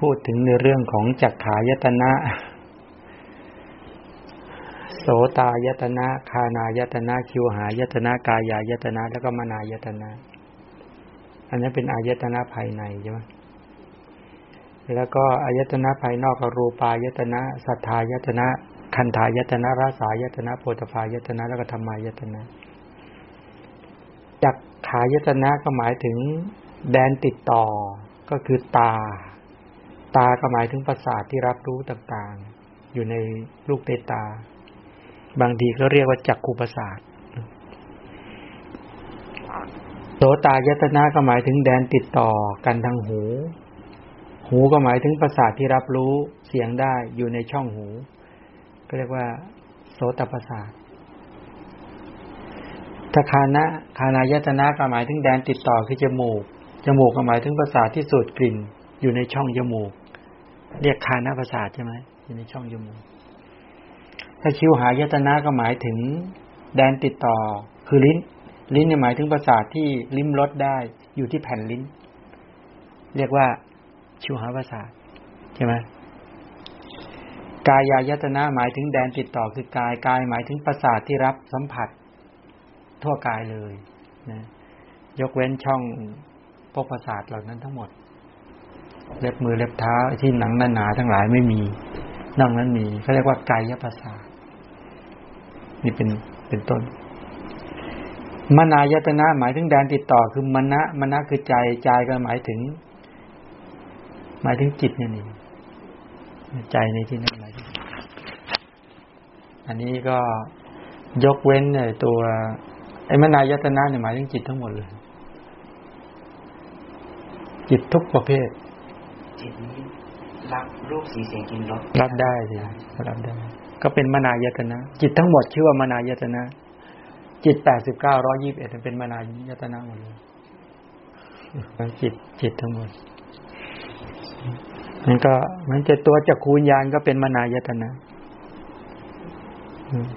พูดถึงในเรื่องของจักขายตนะ โสตายตนะ คานายตนะ คิวหายตนะ กายายตนะ แล้วก็มานายตนะ อันนี้เป็นอายตนะภายในใช่ไหมแล้วก็อายตนะภายนอกรูปายตนะ สัทธายตนะ คันธายตนะรสายตนะโพธพายตนะ แล้วก็ธรรมายตนะจักขายตนะก็หมายถึงแดนติดต่อก็คือตา ตาก็หมายถึงประสาทที่รับรู้ต่างๆ อยู่ในลูกเตตา บางทีเขาเรียกว่าจักขุประสาทโสตายตนะก็หมายถึงแดนติดต่อกันทางหู หูก็หมายถึงประสาทที่รับรู้เสียงได้อยู่ในช่องหู ก็เรียกว่า โสตประสาทถ้าคานะคานายตนะก็หมายถึงแดนติดต่อคือจมูก จมูกก็หมายถึงประสาทที่สูดกลิ่นอยู่ในช่องจมูก เรียกคานะประสาทใช่ไหมอยู่ในช่องจมูกถ้าชิวหายตนะก็หมายถึงแดนติดต่อ คือลิ้น ลิ้นเนี่ยหมายถึงประสาทที่ลิ้มรสได้อยู่ที่แผ่นลิ้น เรียกว่าชิวหาประสาทใช่ไหมกายายตนะหมายถึงแดนติดต่อคือกายกายหมายถึงประสาทที่รับสัมผัส ทั่วกายเลยนะยกเว้นช่องพวกประสาทเหล่านั้นทั้งหมด เล็บมือเล็บเท้าที่หนังหนาๆทั้งหลายไม่มีนอกนั้นมีเขาเรียกว่ากายประสานี่เป็นเป็นต้นมนายตนะหมายถึงแดนติดต่อคือมณะมณะคือใจใจก็หมายถึง หมายถึงจิตนี่นี่ใจในที่นั้นหมายถึงอันนี้ก็ยกเว้นในตัวไอ้มนายตนะเนี่ยหมายถึงจิตทั้งหมดเลย จิตทุกประเภท จิตนี้รับรูปสีเสียงกินรสรับได้สิรับได้ ก็เป็นมนายตนะ จิตทั้งหมดชื่อว่ามนายตนะ จิตแปดสิบเก้าร้อยี่บเอ็ดเป็นมนายตนะหมดเลยจิตจิตทั้งหมดมันก็มันจะตัวจักคูญญาณก็เป็นมนายตนะ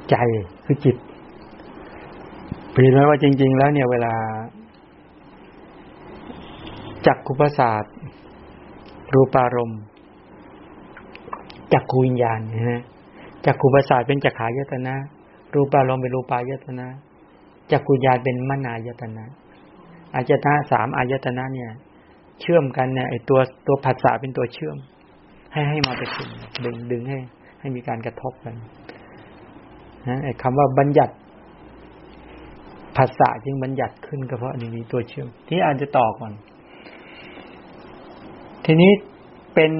ใจคือจิตเห็นไหมว่าจริง ๆ แล้วเนี่ยเวลาจักขุประสาท รูปารมณ์จักขูวิญญาณนะฮะจักขุประสาทเป็นจักขายตนะ รูปารมณ์เป็นรูปายตนะจักขุญญาณเป็นมนายตนะอายตนะสามอายตนะเนี่ย เชื่อมกันเนี่ยไอตัวตัวผัสสะเป็นตัวเชื่อม ให้ให้มาไปถึงดึงดึงให้ ให้มีการกระทบกันนะไอคำว่าบัญญัติภาษาจึงบัญญัติขึ้นก็เพราะนี้มีตัวเชื่อม ที่อาจจะต่อก่อน ทีนี้เป็น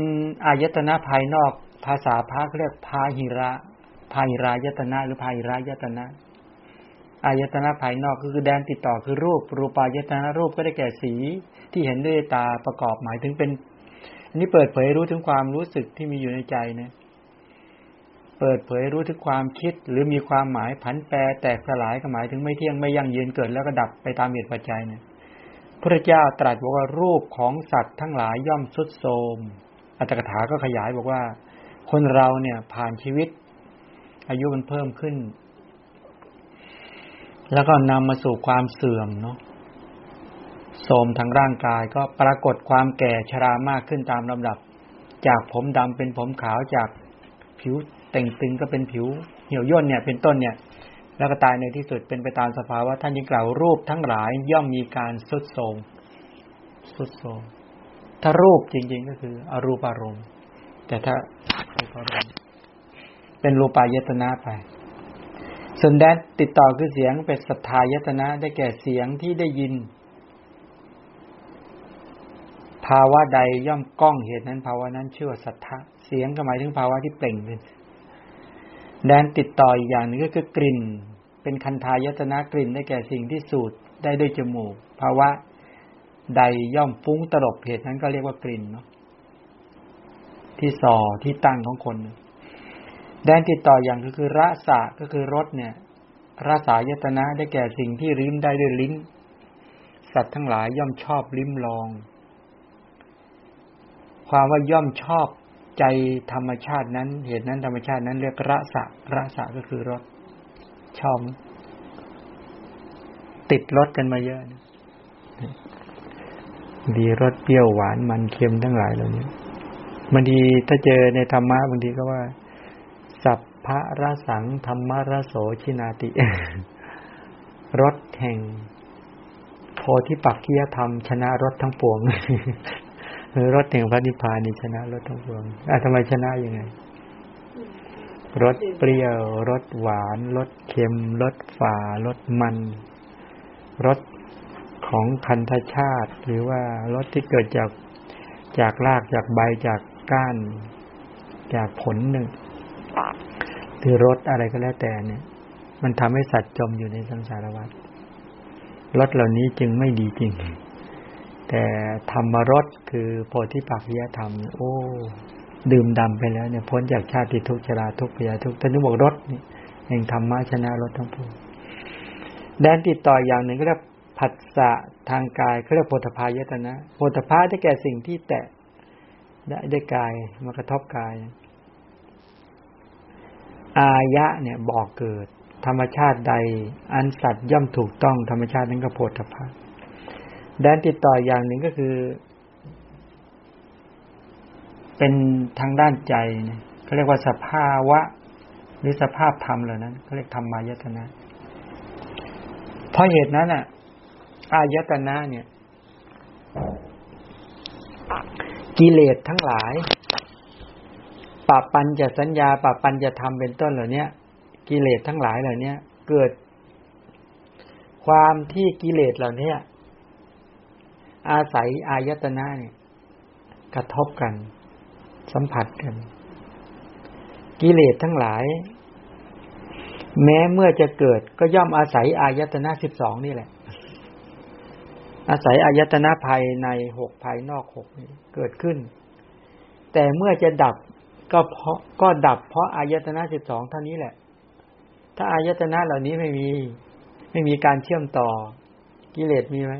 อายตนะภายนอกภาษาพระเรียกพาหิระพาหิรายตนะ หรือพาหิรายตนะอายตนะภายนอกก็คือแดนติดต่อคือรูป รูปายตนะรูปก็ได้แก่สีที่เห็นด้วยตาประกอบหมายถึงเป็น อันนี้เปิดเผยรู้ถึงความรู้สึกที่มีอยู่ในใจนะเปิดเผยรู้ถึงความคิดหรือมีความหมายผันแปรแตกสลายก็หมายถึงไม่เที่ยงไม่ยั่งยืนเกิดแล้วก็ดับไปตามเหตุปัจจัยเนี่ย พระเจ้าตรัสบอกว่ารูปของสัตว์ทั้งหลายย่อมสุดโทมอัตถกถาก็ขยายบอกว่า คนเราเนี่ยผ่านชีวิต อายุมันเพิ่มขึ้น แล้วก็นำมาสู่ความเสื่อมเนาะโทมทางร่างกายก็ปรากฏความแก่ชรามากขึ้นตามลำดับ จากผมดำเป็นผมขาวจากผิวแต่งตึงก็เป็นผิวเหี่ยวย่นเนี่ย เป็นต้นเนี่ย แล้วก็ตายในที่สุดเป็นไปตามสภาวะท่านยังกล่าวรูปทั้งหลายย่อมมีการสุดโทมสุดโทมถ้ารูปจริง ๆ ก็คืออรูปารมณ์ แต่ถ้ารูปารมณ์เป็นรูปายตนะไป ส่วนแดนติดต่อคือเสียงเป็นสัทธายตนะได้แก่เสียงที่ได้ยิน ภาวะใดย่อมก้องเหตุนั้น ภาวะนั้นชื่อว่าสัทธะเสียงก็หมายถึงภาวะที่เปล่งเป็น แดนติดต่ออีกอย่างนึงก็คือกลิ่น เป็นคันทายตนะกลิ่นได้แก่สิ่งที่สูดได้ด้วยจมูกภาวะใดย่อมฟุ้งตลบเหตุนั้นก็เรียกว่ากลิ่นเนาะที่ส่อที่ตั้งของคน แดนติดต่ออย่างก็คือรสะก็คือรสเนี่ยรสายตนะได้แก่สิ่งที่ริมได้ด้วยลิ้น สัตว์ทั้งหลายย่อมชอบลิ้มลอง ความว่าย่อมชอบ ใจธรรมชาตินั้น เหตุนั้นธรรมชาตินั้นเรียกระสะระสะก็คือรสชอบติดรสกันมาเยอะนะดีรสเปรี้ยวหวานมันเค็มทั้งหลายเหล่านี้บางทีถ้าเจอในธรรมะบางทีก็ว่า สัพพะรสังธรรมรโสชินาติรถแห่งโพธิปักขียธรรม ชนะรถทั้งปวง รถแห่งพระนิพพานนี่ชนะรถทั้งปวงอะทำไมชนะยังไงรสเปรี้ยวรสหวานรสเค็มรสฝารสมันรสของคันธชาติ หรือว่ารสที่เกิดจากจากรากจากใบจากก้าน จากผลหนึ่งหรือรสอะไรก็แล้วแต่เนี่ย มันทำให้สัตว์จมอยู่ในสังสารวัฏรสเหล่านี้จึงไม่ดีจริง แต่ธรรมรสคือโพธิปักขิยธรรม โอ้ ดื่มดำไปแล้วเนี่ยพ้นจากชาติทุกชราทุกพยาทุกท่านนึกบอกรถนี่แห่งธรรมะชนะรถทั้งปวงแดนติดต่ออย่างหนึ่งก็เรียกผัสสะทางกายเขาเรียกโพธพายตนะโพธพาได้แก่สิ่งที่แตะได้ได้กายมากระทบกาย อายะเนี่ยบอกเกิด ธรรมชาติใด อันสัตว์ย่อมถูกต้องธรรมชาตินั้นก็โพธพา แดนติดต่ออย่างหนึ่งก็คือ เป็นทางด้านใจเนี่ยเขาเรียกว่าสภาวะ หรือสภาพธรรมเหล่านั้นเขาเรียกธรรมายตนะ เพราะเหตุนั้นอะ อายตนะเนี่ย กิเลสทั้งหลายปาปัญจะสัญญาปาปัญจะทำเป็นต้นเหล่านี้กิเลสทั้งหลายเหล่านี้เกิด ความที่กิเลสเหล่านี้ อาศัยอายตนะเนี่ย กระทบกัน สัมผัสกัน กิเลสทั้งหลาย แม้เมื่อจะเกิดก็ย่อมอาศัยอายตนะสิบสองนี่แหละ อาศัยอายตนะภายในหกภายนอกหกนี้เกิดขึ้น แต่เมื่อจะดับก็เพราะก็ดับเพราะอายตนะสิบสองเท่านี้แหละ ถ้าอายตนะเหล่านี้ไม่มี ไม่มีการเชื่อมต่อกิเลสมีไหม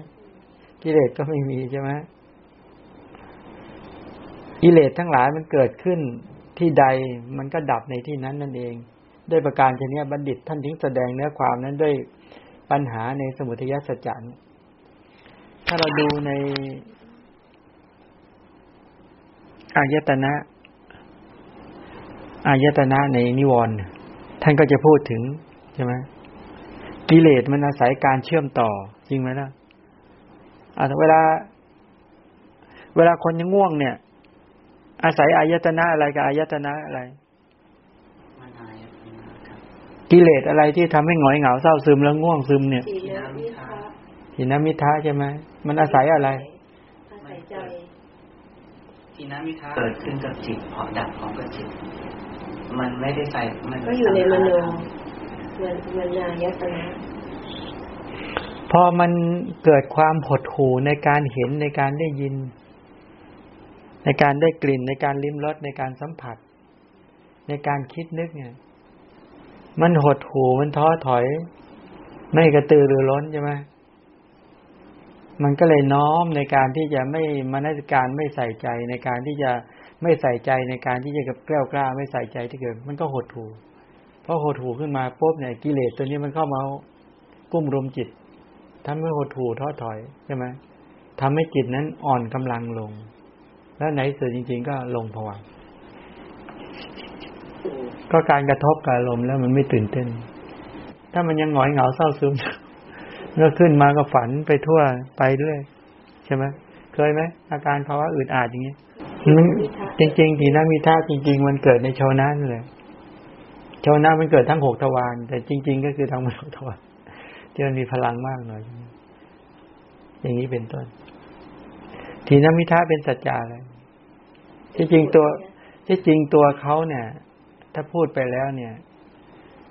กิเลสก็ไม่มีใช่ไหมกิเลสทั้งหลายมันเกิดขึ้นที่ใดมันก็ดับในที่นั้นนั่นเอง ด้วยประการชนี้บัณฑิตท่านทิ้งแสดงเนื้อความนั้นด้วยปัญหาในสมุทัยสัจจ์ถ้าเราดูในอายตนะอายตนะในนิวรณ์ท่านก็จะพูดถึงใช่ไหมกิเลสมันอาศัยการเชื่อมต่อ จริงไหมล่ะ อ่าเวลา เวลาคนยังง่วงเนี่ย อาศัยอายตนะอะไรกับอายตนะอะไรกิเลสอะไรที่ทำให้หงอยเหงาเศร้าซึมแล้วง่วงซึมเนี่ยทีนามิทาทีนามิทาใช่ไหมมันอาศัยอะไรอาศัยใจทีนามิทาเกิดขึ้นกับจิตพอดับพร้อมกับจิต มันไม่ได้ใส่มันก็อยู่ในมโนมันมันยายตนะ พอมันเกิดความหดหู่ในการเห็นในการได้ยิน ในการได้กลิ่นในการลิ้มรสในการสัมผัส ในการคิดนึกเนี่ย มันหดหูมันท้อถอย ไม่กระตือรือร้นใช่ไหมมันก็เลยน้อมในการที่จะไม่มานาการไม่ใส่ใจในการที่จะไม่ใส่ใจในการที่จะกับแกล้วกล้าไม่ใส่ใจที่เกิด มันก็หดหูเพราะหดหูขึ้นมาปุ๊บเนี่ยกิเลสตัวนี้มันเข้ามากุ้มรุมจิต ทำให้หดหูท้อถอยใช่ไหมทำให้จิตนั้นอ่อนกำลังลง แล้วไหนสุดจริง ๆ ก็ลงผวังก็การกระทบกับลมแล้วมันไม่ตื่นเต้น ถ้ามันยังหงอยเหงาเศร้าซึมก็ขึ้นมาก็ฝันไปทั่วไปเรื่อยใช่ไหมเคยไหมอาการภาวะอืดอาดอย่างเงี้ยมันจริงๆทีนั้นมีท่าจริง ๆ มันเกิดในโชว์นั้นเลยโชว์นั้นมันเกิดทั้งหกทวารแต่จริง ๆ ก็คือทั้งหกทวาร ที่มันมีพลังมากหน่อย อย่างนี้เป็นต้น ทีนั้นมิท่าเป็นสัจจะเลยที่จริงตัว ที่จริงตัวเขาเนี่ย ถ้าพูดไปแล้วเนี่ย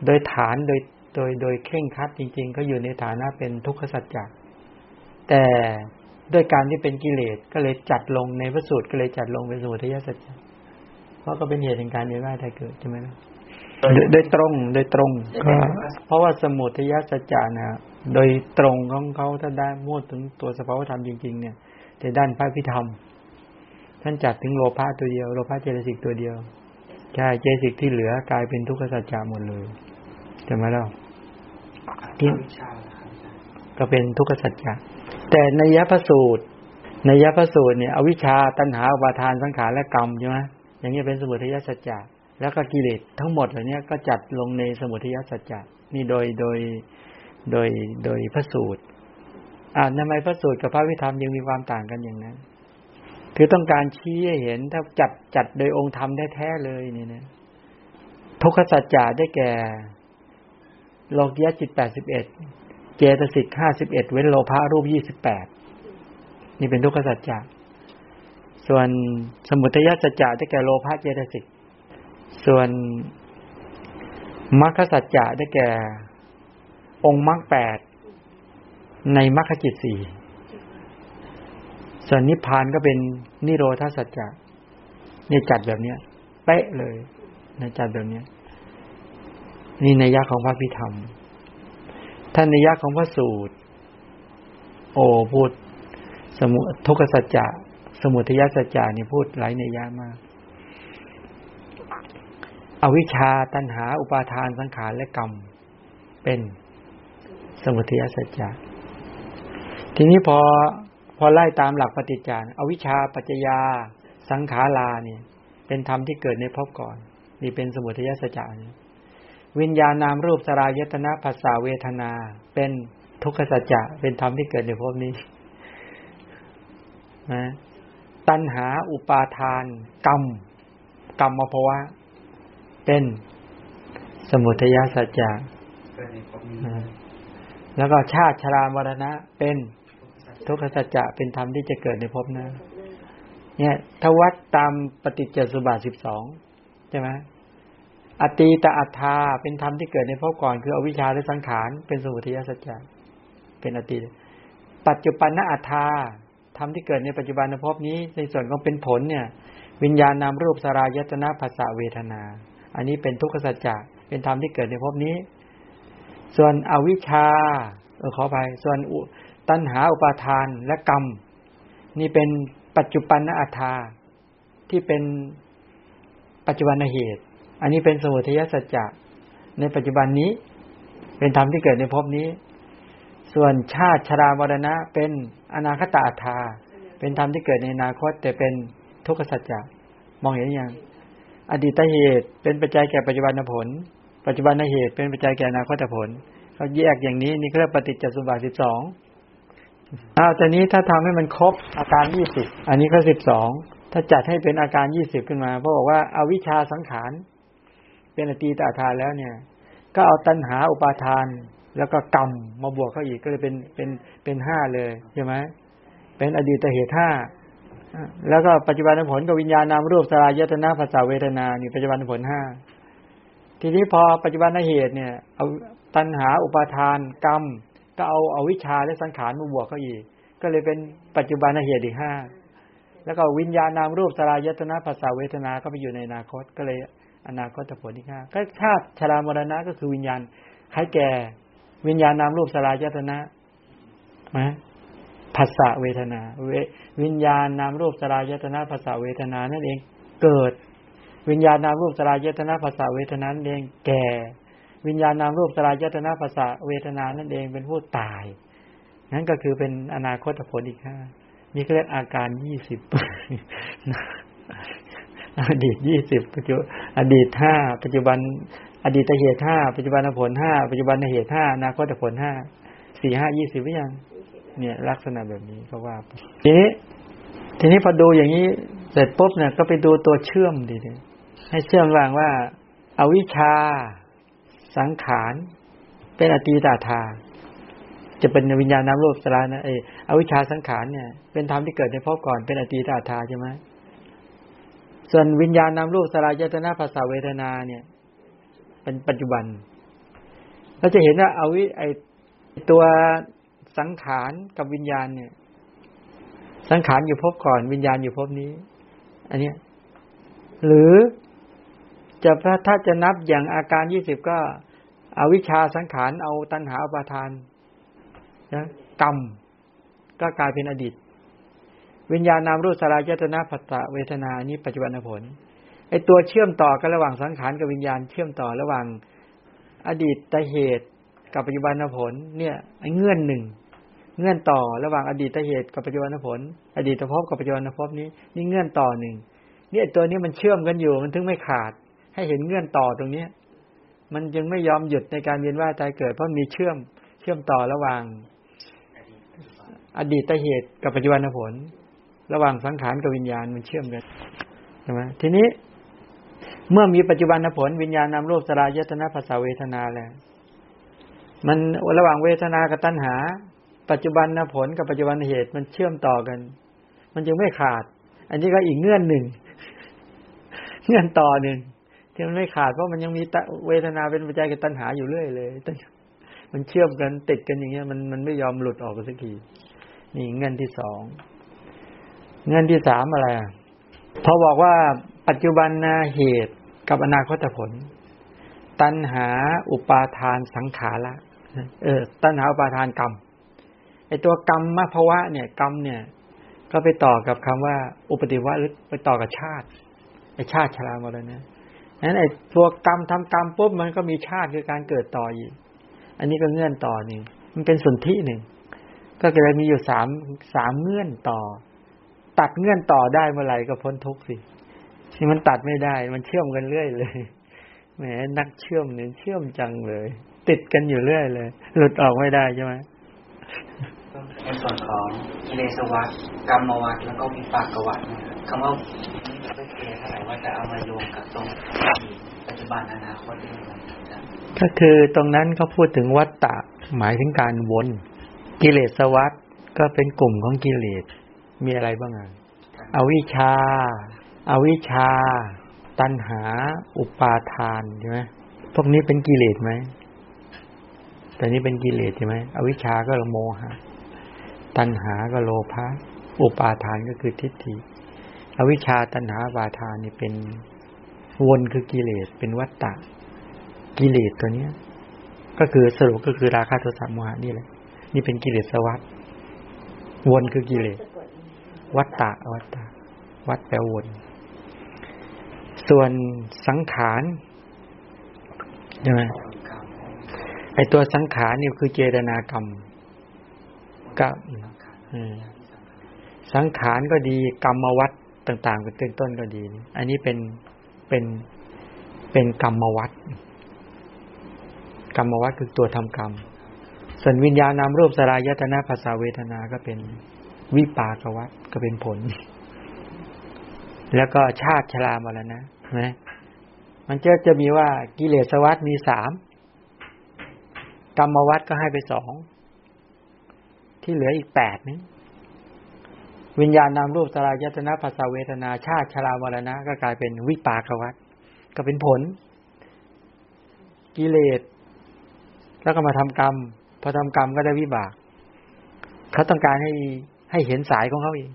โดยฐานโดยโดยโดยเข่งคัดจริงๆเขาอยู่ในฐานะเป็นทุกขสัจจะแต่ด้วยการที่เป็นกิเลสก็เลยจัดลงในพระสูตรก็เลยจัดลงเป็นสมุทัยสัจจะเพราะก็เป็นเหตุแห่งการเวียนว่ายตายเกิดใช่ไหมนะ โดยตรงโดยตรงก็เพราะว่าสมุทัยสัจจะนะโดยตรงของเขาถ้าได้พูดถึงตัวสภาวธรรมจริง ๆ เนี่ยในด้านพระพิธรรม ท่านจัดถึงโลภะตัวเดียวโลภะเจตสิกตัวเดียวใช่เจตสิกที่เหลือกลายเป็นทุกขสัจจะหมดเลยจะมาแล้วที่ก็เป็นทุกขสัจจะแต่ในยะพระสูตร ในยะพระสูตรเนี่ย อวิชชาตัณหาอุปาทานสังขารและกรรมใช่ไหมอย่างนี้เป็นสมุทัยสัจจะ แล้วก็กิเลสทั้งหมดเหล่านี้ก็จัดลงในสมุทัยสัจจะนี่โดยโดยโดยโดยพระสูตรอ่าทำไมพระสูตรกับพระวิธรรมยังมีความต่างกันอย่างนั้น คือต้องการชี้ให้เห็นถ้าจัดจัดโดยองค์ธรรมแท้ๆเลยนี่นะทุกขสัจจะได้แก่ โลกียจิตแปดสิบเอ็ดเจตสิกห้าสิบเอ็ดเว้นโลภะรูปยี่สิบแปดนี่เป็นทุกขสัจจะส่วนสมุทัยสัจจะได้แก่โลภะเจตสิก ส่วนมรรคสัจจะได้แก่ องค์มรรคแปดในมรรคจิตสี่ส่วนนิพพานก็เป็นนิโรธาสัจจะนี่จัดแบบเนี้ยเป๊ะเลยในจัดแบบเนี้ยนี่ในยักของพระพิธรรม ท่านในยักของพระสูตร โอพูด สมุทุกสัจจะสมุทยสัจจะนี่พูดหลายในยะมาก อวิชชาตัณหา อุปาทานสังขารและกรรม เป็นสมุทัยสัจจะทีนี้พอพอไล่ตามหลักปฏิจจานอวิชชาปัจจยา สังขาราเนี่ย เป็นธรรมที่เกิดในภพก่อน นี่เป็นสมุทัยสัจจะวิญญาณนามรูปสรายตนะภาษาเวทนา เป็นทุกขสัจจะเป็นธรรมที่เกิดในภพนี้นะตัณหาอุปาทาน กรรม กรรมภาวะ เป็นสมุทัยสัจจะแล้วก็ชาติชรามรณะเป็นทุกขสัจจะเป็นธรรมที่จะเกิดในภพหน้าเนี่ยถ้าวัดตามปฏิจจสุบาทสิบสองใช่ไหมอตีตอัฏฐาเป็นธรรมที่เกิดในภพก่อน คืออวิชชาและสังขารเป็นสมุทัยสัจจะเป็นอตีปัจจุบันนอัฏฐาธรรมที่เกิดในปัจจุบันในภพนี้ ในส่วนของเป็นผลเนี่ย วิญญาณนามรูปสรายตนะภาษาเวทนา อันนี้เป็นทุกขสัจจะเป็นธรรมที่เกิดในภพนี้ ส่วนอวิชชาเออขอไปส่วนอุตัณหาอุปาทานและกรรม นี่เป็นปัจจุบันนอัฏฐาที่เป็นปัจจุบันเหตุ อันนี้เป็นสมุทัยสัจจะในปัจจุบันนี้ เป็นธรรมที่เกิดในภพนี้ ส่วนชาติชรามรณะเป็นอนาคตอัฏฐาเป็นธรรมที่เกิดในอนาคต แต่เป็นทุกขสัจจะมองเห็นยัง อดีตเหตุเป็นปัจจัยแก่ปัจจุบันผล ปัจจุบันเหตุเป็นปัจจัยแก่อนาคตผลเขาแยกอย่างนี้นี่เรียกปฏิจจสมุปบาทสิบสองอ้าวแต่นี้ถ้าทำให้มันครบอาการยี่สิบอันนี้ก็สิบสองถ้าจัดให้เป็นอาการยี่สิบขึ้นมาเพราะบอกว่าอาวิชชาสังขารเป็นอตีตาทานแล้วเนี่ย ก็เอาตัณหาอุปาทาน แล้วก็กรรมมาบวกเข้าอีกก็เลยเป็นเป็นเป็นห้าเลยใช่ไหมเป็นอดีตเหตุห้า แล้วก็ปัจจุบันผลกับวิญญาณนามรูปสลายยตนะภาษาเวทนานี่ปัจจุบันผลห้าทีนี้พอปัจจุบันเหตุเนี่ยเอาตัณหาอุปาทานกรรม ก็เอาเอาวิชชาและสังขารมาบวกเข้าอีก ก็เลยเป็นปัจจุบันเหตุอีกห้าแล้วก็วิญญาณนามรูปสลายยตนะภาษาเวทนาก็ไปอยู่ในอนาคตก็เลยอนาคตผลอีกห้าก็ชาติชรามรณะก็คือวิญญาณคล้ายแก่ วิญญาณนามรูปสลายตนะนะ ภาษาเวทนาเววิญญาณนามรูปสลายตนะภาษาเวทนานั่นเองเกิด วิญญาณนามรูปสลายตนะภาษาเวทนานั่นเองแก่ วิญญาณนามรูปสลายตนะภาษาเวทนานั่นเองเป็นผู้ตาย นั่นก็คือเป็นอนาคตผลอีกห้านี่เรียกอาการยี่สิบอดีตยี่สิบปัจจุอดีตห้าปัจจุบัน อดีตเหตุห้าปัจจุบันผลห้าปัจจุบันเหตุห้าอนาคตผลห้าสี่ห้ายี่สิบหรือยัง เนี่ย ลักษณะแบบนี้ก็ว่าทีนี้ ทีนี้พอดูอย่างนี้เสร็จปุ๊บเนี่ยก็ไปดูตัวเชื่อมดีเลยให้เชื่อมวางว่าอาวิชชา สังขาร เป็นอตีตาทาจะเป็นวิญญาณน้ำรูปสลายนะเอออวิชชาสังขารเนี่ย เป็นธรรมที่เกิดในภพก่อนเป็นอตีตาทาใช่ไหมส่วนวิญญาณนามรูปสลายยตนาภาษาเวทนาเนี่ย เป็นปัจจุบันเราจะเห็นว่าเอาวิไอตัว สังขารกับวิญญาณเนี่ย สังขารอยู่ภพก่อนวิญญาณอยู่ภพนี้ อันเนี้ยหรือจะถ้าจะนับอย่างอาการยี่สิบก็เอาวิชาสังขารเอาตัณหาอุปาทานนะกรรมก็กลายเป็นอดีต วิญญาณนามรูปสลายยตนาภัตตะเวทนานี้ปัจจุบันผลไอตัวเชื่อมต่อกันระหว่างสังขารกับวิญญาณเชื่อมต่อระหว่างอดีตเหตุกับปัจจุบันผล เนี่ยไอเงื่อนหนึ่ง เงื่อนต่อระหว่างอดีตเหตุกับปัจจุบันผล อดีตภพกับปัจจุบันภพนี้นี่เงื่อนต่อหนึ่งนี่ตัวนี้มันเชื่อมกันอยู่มันถึงไม่ขาด ให้เห็นเงื่อนต่อตรงเนี้ย มันยังไม่ยอมหยุดในการเวียนว่ายตายเกิดเพราะมีเชื่อมเชื่อมต่อระหว่าง อดีตเหตุกับปัจจุบันผล ระหว่างสังขารกับวิญญาณมันเชื่อมกันใช่ไหมทีนี้ เมื่อมีปัจจุบันผลวิญญาณนำรูปสลายตนะภาษาเวทนาแล้วมันระหว่างเวทนากับตัณหา ปัจจุบันผลกับปัจจุบันเหตุมันเชื่อมต่อกัน มันจึงไม่ขาด อันนี้ก็อีกเงื่อนหนึ่ง เงื่อนต่อหนึ่งที่มันไม่ขาดเพราะมันยังมีเวทนาเป็นปัจจัยกับตัณหาอยู่เรื่อยเลยมันเชื่อมกันติดกันอย่างเงี้ยมันมันไม่ยอมหลุดออกสักทีนี่เงื่อนที่สองเงื่อนที่สามอะไรพอบอกว่าปัจจุบันเหตุกับอนาคตผล ตัณหาอุปาทานสังขารละเออตัณหาอุปาทานกรรม ไอตัวกรรมมาภาวะเนี่ยกรรมเนี่ย ก็ไปต่อกับคำว่า อุปติวะหรือไปต่อกับชาติไอชาติชรามรณะนั้นไอตัวกรรมทำกรรมปุ๊บมันก็มีชาติคือการเกิดต่ออีก อันนี้ก็เงื่อนต่อหนึ่งมันเป็นส่วนที่หนึ่งก็เลยมีอยู่สามสามเงื่อนต่อ ตัดเงื่อนต่อได้เมื่อไหร่ก็พ้นทุกข์สิที่มันตัดไม่ได้ มันเชื่อมกันเรื่อยเลยแหมนักเชื่อมเนี่ยเชื่อมจังเลย ติดกันอยู่เรื่อยเลย หลุดออกไม่ได้ใช่ไหม ในส่วนของกิเลสวัฏกรรมวัฏแล้วก็วิปากวัฏคำว่านี่ไม่เคลียร์เท่าไหร่ว่าจะเอามาโยงกับตรงปัจจุบันอนาคตได้ไหมก็คือตรงนั้นเขาพูดถึงวัตตะหมายถึงการวน กิเลสวัฏก็เป็นกลุ่มของกิเลสมีอะไรบ้างอะอวิชชาอาวิชชา ตัณหา อุปาทานใช่ไหมพวกนี้เป็นกิเลสไหมแต่นี้เป็นกิเลสใช่ไหมอวิชชาก็โมหะ ตัณหาก็โลภะอุปาทานก็คือทิฏฐิ อวิชชาตัณหาอุปาทานนี่เป็นวนคือกิเลสเป็นวัตตะ กิเลสตัวเนี้ย ก็คือสรุปก็คือราคะโทสะโมหะนี่แหละ นี่เป็นกิเลสวัฏวนคือกิเลสวัตตะวัตตะ วัดแปลวน ส่วนสังขารใช่ไหมไอตัวสังขารนี่คือเจตนากรรมกับ สังขารก็ดี กรรมวัดต่างๆเป็นต้นก็ดี อันนี้เป็นเป็นเป็นกรรมวัดกรรมวัดคือตัวทำกรรม ส่วนวิญญาณนามรูปสลายตนะภาษาเวทนาก็เป็นวิปากวัฏก็เป็นผล แล้วก็ชาติชรามรณะนะมันจะจะมีว่ากิเลสวัฏมีสามกรรมวัฏก็ให้ไปสอง ที่เหลืออีกแปดนึงวิญญาณนามรูปสลายตนะภาษาเวทนาชาติชรามรณะ ก็กลายเป็นวิปากวัฏก็เป็นผล กิเลส แล้วก็มาทำกรรมพอทำกรรมก็ได้วิบากเขาต้องการให้ให้เห็นสายของเขาเอง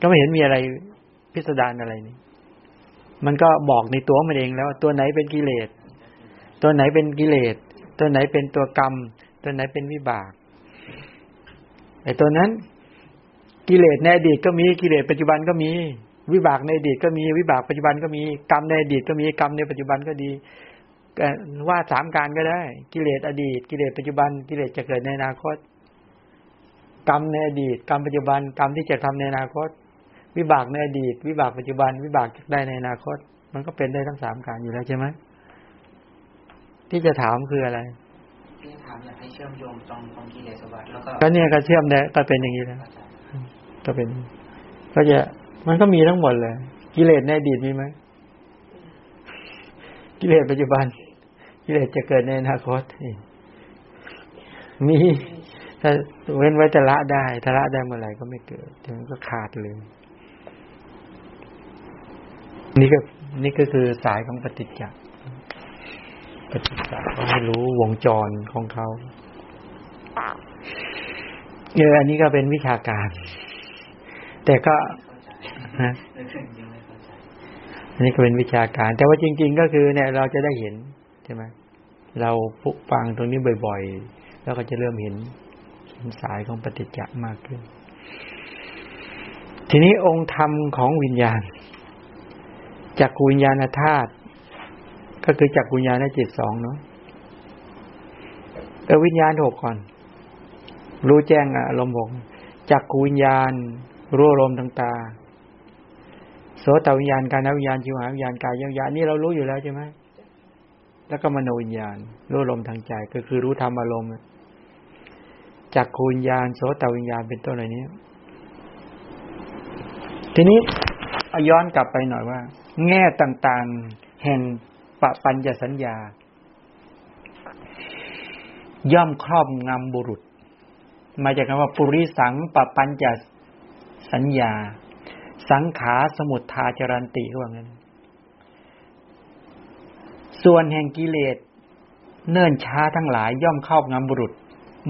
ก็ไม่เห็นมีอะไรพิสดารอะไรนี่ มันก็บอกในตัวมันเองแล้ว ตัวไหนเป็นกิเลส ตัวไหนเป็นกิเลส ตัวไหนเป็นตัวกรรม ตัวไหนเป็นวิบากไอ้ตัวนั้น กิเลสในอดีตก็มีกิเลสปัจจุบันก็มี วิบากในอดีตก็มีวิบากปัจจุบันก็มีกรรมในอดีตก็มีกรรมในปัจจุบันก็ดีว่าสามการก็ได้ กิเลสอดีต กิเลสปัจจุบัน กิเลสจะเกิดในอนาคต กรรมในอดีต กรรมปัจจุบัน กรรมที่จะทำในอนาคต วิบากในอดีต วิบากปัจจุบัน วิบากได้ในอนาคต มันก็เป็นได้ทั้งสามการอยู่แล้วใช่ไหมที่จะถามคืออะไร ที่ถามอยากให้เชื่อมโยงตรงตรงกิเลสวัฏแล้วก็ก็เนี่ยก็เชื่อมได้ก็เป็นอย่างนี้แล้วก็เป็น ก็จะมันก็มีทั้งหมดเลย กิเลสในอดีตมีไหมกิเลสปัจจุบัน กิเลสจะเกิดในอนาคตมีถ้าเว้นไว้จะละได้ถ้าละได้เมื่อไหร่ก็ไม่เกิดมันก็ขาดเลยนี่ก็นี่ก็คือสายของปฏิจจ์ ปฏิจจ์เขาให้รู้วงจรของเขาเอออันนี้ก็เป็นวิชาการ แต่ก็นะอันนี้ก็เป็นวิชาการ แต่ว่าจริง ๆ ก็คือเนี่ย เราจะได้เห็นใช่ไหมเราฟุฟังตรงนี้บ่อยๆ แล้วก็จะเริ่มเห็นสายของปฏิจจมากขึ้น ทีนี้องค์ธรรมของวิญญาณจักวิญญาณธาตุ ก็คือจักวิญญาณจิตสองเนาะเออวิญญาณหกก่อน รู้แจ้งอารมณ์หกจักขูวิญญาณ รู้อารมณ์ต่างๆโสตวิญญาณการนวิญญาณจิวหาวิญญาณกายวิญญาณนี่เรารู้อยู่แล้วใช่ไหมแล้วก็มโนวิญญาณ รู้อารมณ์ทางใจก็คือรู้ธรรมอารมณ์จักขูวิญญาณโสตวิญญาณเป็นต้นอะไรนี้ ทีนี้เอาย้อนกลับไปหน่อยว่า แง่ต่างๆ แห่ง ปะปัญญสัญญา ย่อมครอบงำบุรุษ มาจากคำว่าปุริสังปะปัญญสัญญา สังขาสมุทธาจรันติเขาว่างั้น ส่วนแห่งกิเลสเนิ่นช้าทั้งหลายย่อมครอบงำบุรุษ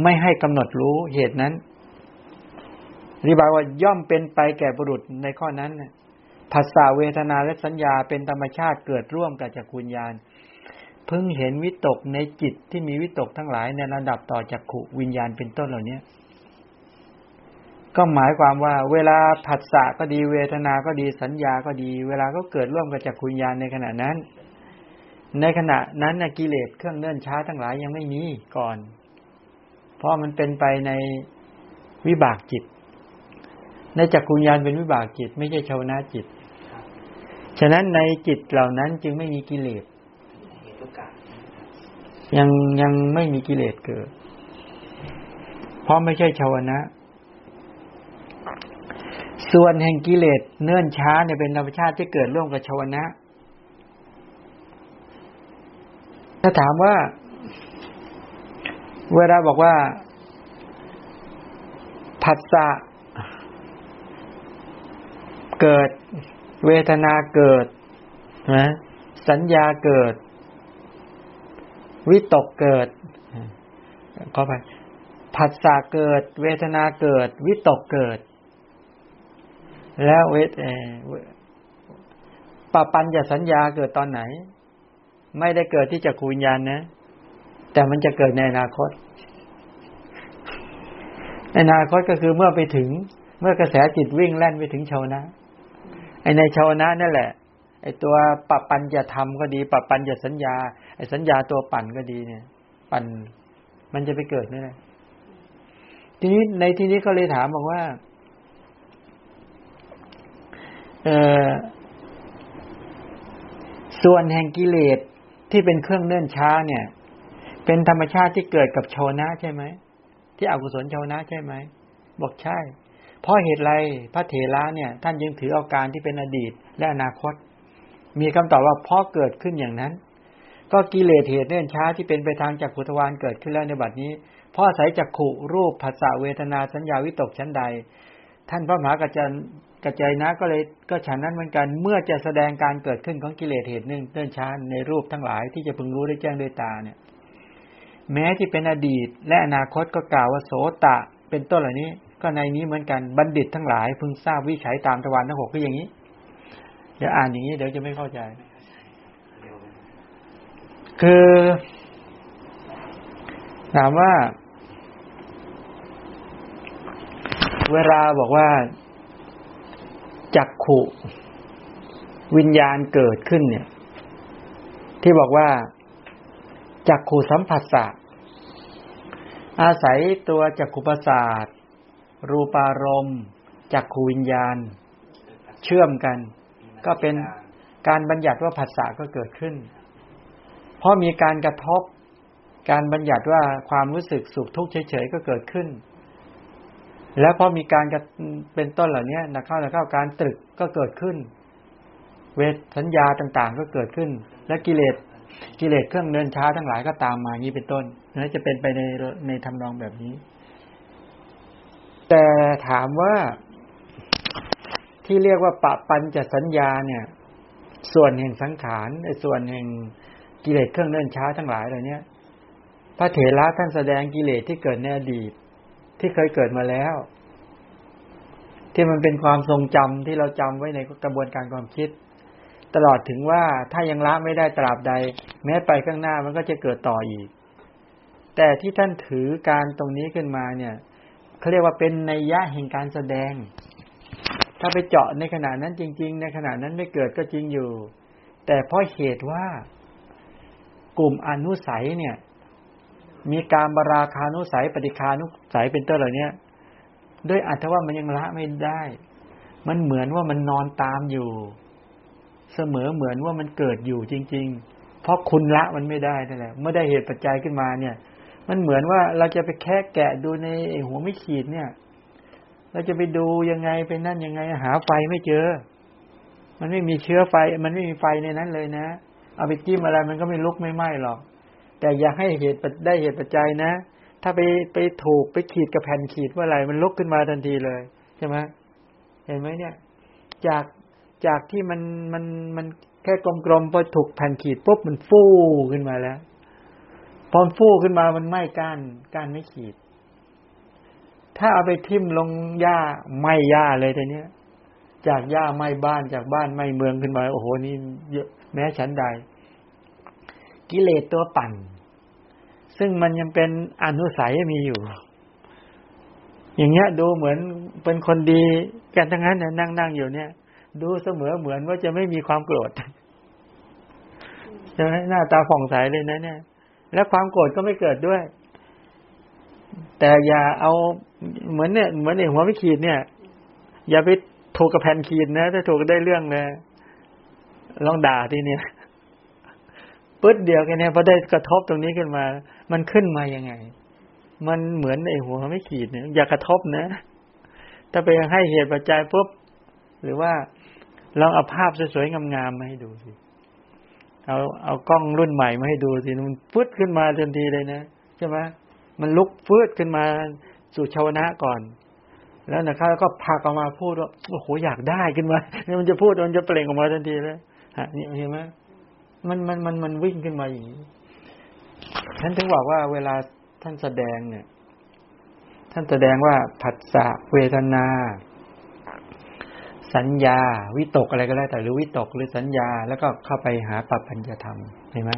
ไม่ให้กำหนดรู้เหตุนั้นอธิบายว่าย่อมเป็นไปแก่บุรุษในข้อนั้น ภาษาเวทนาและสัญญาเป็นธรรมชาติเกิดร่วมกับจักรุญญาณเพิ่งเห็นวิตกในจิตที่มีวิตกทั้งหลายในระดับต่อจากขุวิญญาณเป็นต้นเหล่านี้ก็หมายความว่า เวลาผัสสะก็ดีเวทนาก็ดีสัญญาก็ดี เวลาก็เกิดร่วมกับจักขุญญาณในขณะนั้น ในขณะนั้นนกิเลสเครื่องเนื่นช้าทั้งหลายยังไม่มีก่อน เพราะมันเป็นไปในวิบากจิต ในจักขุญญาณเป็นวิบากจิต ไม่ใช่ชาวนาจิต ฉะนั้นในจิตเหล่านั้นจึงไม่มีกิเลสยังยังไม่มีกิเลสเกิด เพราะไม่ใช่ชาวนะ ส่วนแห่งกิเลสเนื่นช้าเนี่ยเป็นธรรมชาติที่เกิดร่วมกับชาวนะ ถ้าถามว่า เวลาบอกว่าผัสสะเกิด เวทนาเกิดนะสัญญาเกิด วิตกเกิดก็ไปผัสสะเกิด เวทนาเกิด วิตกเกิด แล้วเวทปปัญญาสัญญาเกิดตอนไหน ไม่ได้เกิดที่จักรวิญญาณนะ แต่มันจะเกิดในอนาคตในอนาคตก็คือเมื่อไปถึง เมื่อกระแสจิตวิ่งแล่นไปถึงชาวนะไอ ในชาวนะนั่นแหละ ไอตัวปปัญญาธรรมก็ดีปปัญญาสัญญา ไอสัญญาตัวปั่นก็ดีเนี่ย ปั่นมันจะไปเกิดนี่แหละทีนี้ในที่นี้ก็เลยถามบอกว่า เออส่วนแห่งกิเลสที่เป็นเครื่องเนื่นช้าเนี่ย เป็นธรรมชาติที่เกิดกับชาวนะใช่ไหมที่อกุศลชาวนะใช่ไหมบอกใช่ เพราะเหตุไรพระเถระเนี่ย ท่านยังถือเอาการที่เป็นอดีตและอนาคต มีคำตอบว่าเพราะเกิดขึ้นอย่างนั้น ก็กิเลสเหตุเนื่นช้าที่เป็นไปทางจากขุทวานเกิดขึ้นแล้วในบัดนี้เพราะอาศัยจากขุรูปภาษาเวทนาสัญญาวิตกชั้นใด ท่านพระมหากระจันกระจายนะก็เลยก็ฉันนั้นเหมือนกันเมื่อจะแสดงการเกิดขึ้นของกิเลสเหตุเนื่นช้าในรูปทั้งหลายที่จะพึงรู้ได้แจ้งด้วยตาเนี่ย แม้ที่เป็นอดีตและอนาคตก็กล่าวว่าโสตะ เป็นต้นเหล่านี้ ก็ในนี้เหมือนกันบัณฑิตทั้งหลายพึงทราบวิจัยตามตะวันทั้งหกก็อย่างนี้ เดี๋ยวอ่านอย่างนี้เดี๋ยวจะไม่เข้าใจ คือถามว่า เวลาบอกว่าจักขุวิญญาณเกิดขึ้นเนี่ย ที่บอกว่าจักขู่สัมผัสสะอาศัยตัวจักขุประสาท รูปารมณ์จักขูวิญญาณ เชื่อมกัน ก็เป็นการบัญญัติว่าผัสสะก็เกิดขึ้น เพราะมีการกระทบ การบัญญัติว่าความรู้สึกสุขทุกข์เฉยๆก็เกิดขึ้น แล้วพอมีการเป็นต้นเหล่านี้นะเข้านะเข้าการตรึกก็เกิดขึ้น เวทสัญญาต่างๆ ก็เกิดขึ้น และกิเลสกิเลสเครื่องเดินช้าทั้งหลายก็ตามมานี้เป็นต้นนั่นจะเป็นไปในในทำนองแบบนี้ แต่ถามว่าที่เรียกว่าปะปัญจะสัญญาเนี่ย ส่วนแห่งสังขารในส่วนแห่งกิเลสเครื่องเดินช้าทั้งหลายเหล่านี้พระเถระท่านแสดงกิเลสที่เกิดในอดีต ที่เคยเกิดมาแล้ว ที่มันเป็นความทรงจำที่เราจำไว้ในกระบวนการความคิด ตลอดถึงว่าถ้ายังละไม่ได้ตราบใด แม้ไปข้างหน้ามันก็จะเกิดต่ออีก แต่ที่ท่านถือการตรงนี้ขึ้นมาเนี่ย เขาเรียกว่าเป็นนัยยะแห่งการแสดง ถ้าไปเจาะในขณะนั้นจริง ๆ ในขณะนั้นไม่เกิดก็จริงอยู่ แต่เพราะเหตุว่ากลุ่มอนุสัยเนี่ย มีการบราคานุสัย ปฏิคานุสัยเป็นต้นเหล่านี้ด้วยอัตว่ามันยังละไม่ได้ มันเหมือนว่ามันนอนตามอยู่ เสมอเหมือนว่ามันเกิดอยู่จริง ๆ เพราะคุณละมันไม่ได้นั่นแหละเมื่อได้เหตุปัจจัยขึ้นมาเนี่ย มันเหมือนว่าเราจะไปแค่แกะดูในหัวไม่ขีดเนี่ย เราจะไปดูยังไงไปนั่นยังไง หาไฟไม่เจอ มันไม่มีเชื้อไฟ มันไม่มีไฟในนั้นเลยนะ เอาไปจิ้มอะไรมันก็ไม่ลุกไม่ไหม้หรอก แต่อย่าให้เหตุได้เหตุปัจจัยนะ ถ้าไปไปถูกไปขีดกับแผ่นขีดเมื่อไหร่มันลุกขึ้นมาทันทีเลยใช่ไหมเห็นไหมเนี่ย จากจากที่มันมันมันแค่กลมๆพอถูกแผ่นขีดปุ๊บมันฟูขึ้นมาแล้ว พอฟูขึ้นมามันไหม้ก้านก้านไม่ขีด ถ้าเอาไปทิ่มลงหญ้าไหม้หญ้าเลยแต่เนี้ย จากหญ้าไหม้บ้านจากบ้านไหม้เมืองขึ้นมาโอ้โหนี่เยอะแม้ฉันใด กิเลสตัวปั่น ซึ่งมันยังเป็นอนุสัยมีอยู่ อย่างเงี้ย ดูเหมือนเป็นคนดีกันทั้งนั้นนะนั่งนั่งอยู่เนี่ย ดูเสมอเหมือนว่าจะไม่มีความโกรธใช่ไหมหน้าตาผ่องใสเลยนะเนี่ย แล้วความโกรธก็ไม่เกิดด้วย แต่อย่าเอาเหมือนเนี่ยเหมือนในหัวไม่ขีดเนี่ย อย่าไปถูกกับแผ่นขีดนะถ้าถูกได้เรื่องเลยลองด่าทีเนี่ยปึ๊ดเดียวกันเนี่ยพอได้กระทบตรงนี้ขึ้นมา มันขึ้นมายังไง มันเหมือนไอ้หัวไม่ขีดเนี่ย อย่ากระทบนะ ถ้าไปให้เหตุปัจจัยปุ๊บหรือว่าลองเอาภาพสวยๆงามๆมาให้ดูสิ เอาเอากล้องรุ่นใหม่มาให้ดูสิมันปึ๊ดขึ้นมาทันทีเลยนะใช่ไหมมันลุกฟืดขึ้นมาสู่ชาวนะก่อน แล้วนะครับแล้วก็พากออกมาพูดว่าโอ้โหอยากได้ขึ้นมาเนี่ยมันจะพูดมันจะเปล่งออกมาทันทีเลยฮะนี่เห็นไหมมันมันมันมันวิ่งขึ้นมาอย่างนี้ท่านถึงบอกว่าเวลาท่านแสดงเนี่ย ท่านแสดงว่าผัสสะเวทนา สัญญา วิตกอะไรก็แล้วแต่หรือวิตกหรือสัญญา แล้วก็เข้าไปหาปัปปัญญธรรมเห็นไหม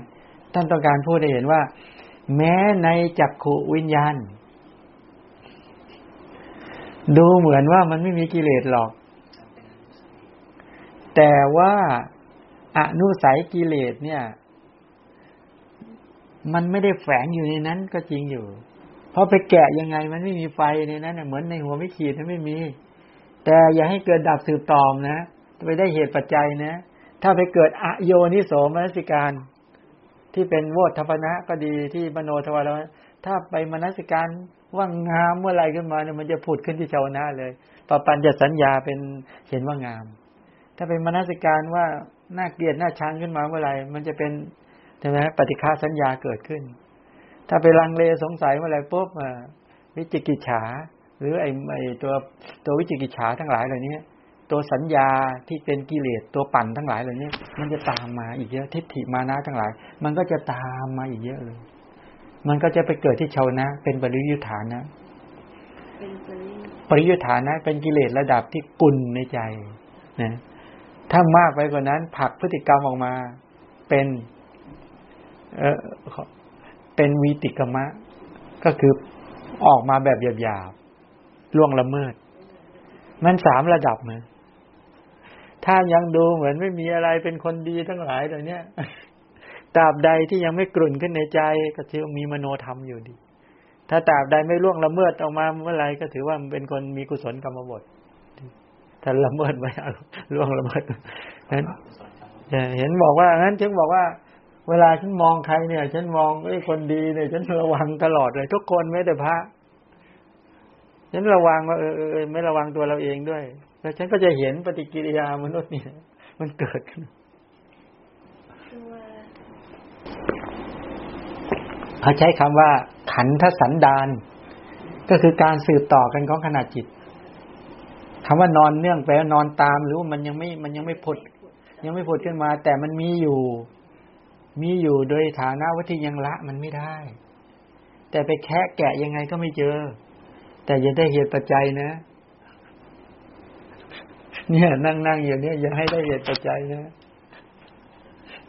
ท่านต้องการพูดให้เห็นว่า แม้ในจักขุวิญญาณ ดูเหมือนว่ามันไม่มีกิเลสหรอก แต่ว่าอนุสัยกิเลสเนี่ย มันไม่ได้แฝงอยู่ในนั้นก็จริงอยู่เพราะไปแกะยังไงมันไม่มีไฟในนั้นเหมือนในหัวไม่ขีดมันไม่มี แต่อย่าให้เกิดดับสืบตอมนะไปได้เหตุปัจจัยนะ ถ้าไปเกิดอโยนิโสมนสิการ ที่เป็นโวทัพนะก็ดีที่มโนทวารถ้าไปมนสิการว่างามเมื่อไรขึ้นมาเนี่ยมันจะผุดขึ้นที่ชาวนาเลยปปัญจะสัญญาเป็นเห็นว่างาม ถ้าเป็นมนสิการว่าน่าเกลียดน่าชังขึ้นมาเมื่อไหร่มันจะเป็นใช่ไหมปฏิฆาสัญญาเกิดขึ้น ถ้าไปลังเลสงสัยเมื่อไหร่ปุ๊บวิจิกิจฉา หรือไอ้ไอ้ตัวตัววิจิกิจฉาทั้งหลายเหล่านี้ตัวสัญญาที่เป็นกิเลสตัวปั่นทั้งหลายเหล่านี้มันจะตามมาอีกเยอะทิฏฐิมานะทั้งหลาย มันก็จะตามมาอีกเยอะเลย มันก็จะไปเกิดที่ชาวนะ เป็นปริยุทธานะปริยุทธานะเป็นกิเลสระดับที่กุนในใจนะถ้ามากไปกว่านั้นผลักพฤติกรรมออกมาเป็นเออเป็นวีติกรรมะ ก็คือออกมาแบบหยาบๆ ล่วงละเมิด มันสามระดับนะถ้ายังดูเหมือนไม่มีอะไรเป็นคนดีทั้งหลายเหล่านี้ตราบใดที่ยังไม่กลุ่นขึ้นในใจก็ถือมีมโนธรรมอยู่ดี ถ้าตราบใดไม่ล่วงละเมิดออกมาเมื่อไรก็ถือว่าเป็นคนมีกุศลกรรมบทถ้าละเมิดไม่เอาล่วงละเมิดนั้นเห็นบอกว่างั้นฉันบอกว่า เวลาฉันมองใครเนี่ย ฉันมองไอ้คนดีเนี่ย ฉันระวังตลอดเลย ทุกคนไม่แต่พระ ฉันระวังว่าเออเออไม่ระวังตัวเราเองด้วย แล้วฉันก็จะเห็นปฏิกิริยามนุษย์เนี่ย มันเกิดขึ้นเขาใช้คำว่า ขันธสันดาน ก็คือการสืบต่อกันของขนาดจิตคำว่านอนเนื่องแปลว่านอนตามหรือมันยังไม่มันยังไม่ผด ยังไม่ผดขึ้นมา แต่มันมีอยู่ มีอยู่โดยฐานะว่าที่ยังละมันไม่ได้ แต่ไปแคะแกะยังไงก็ไม่เจอ แต่ยังได้เหตุปัจจัยนะ เนี่ย นั่งนั่งอย่างนี้อย่าให้ได้เหตุปัจจัยนะ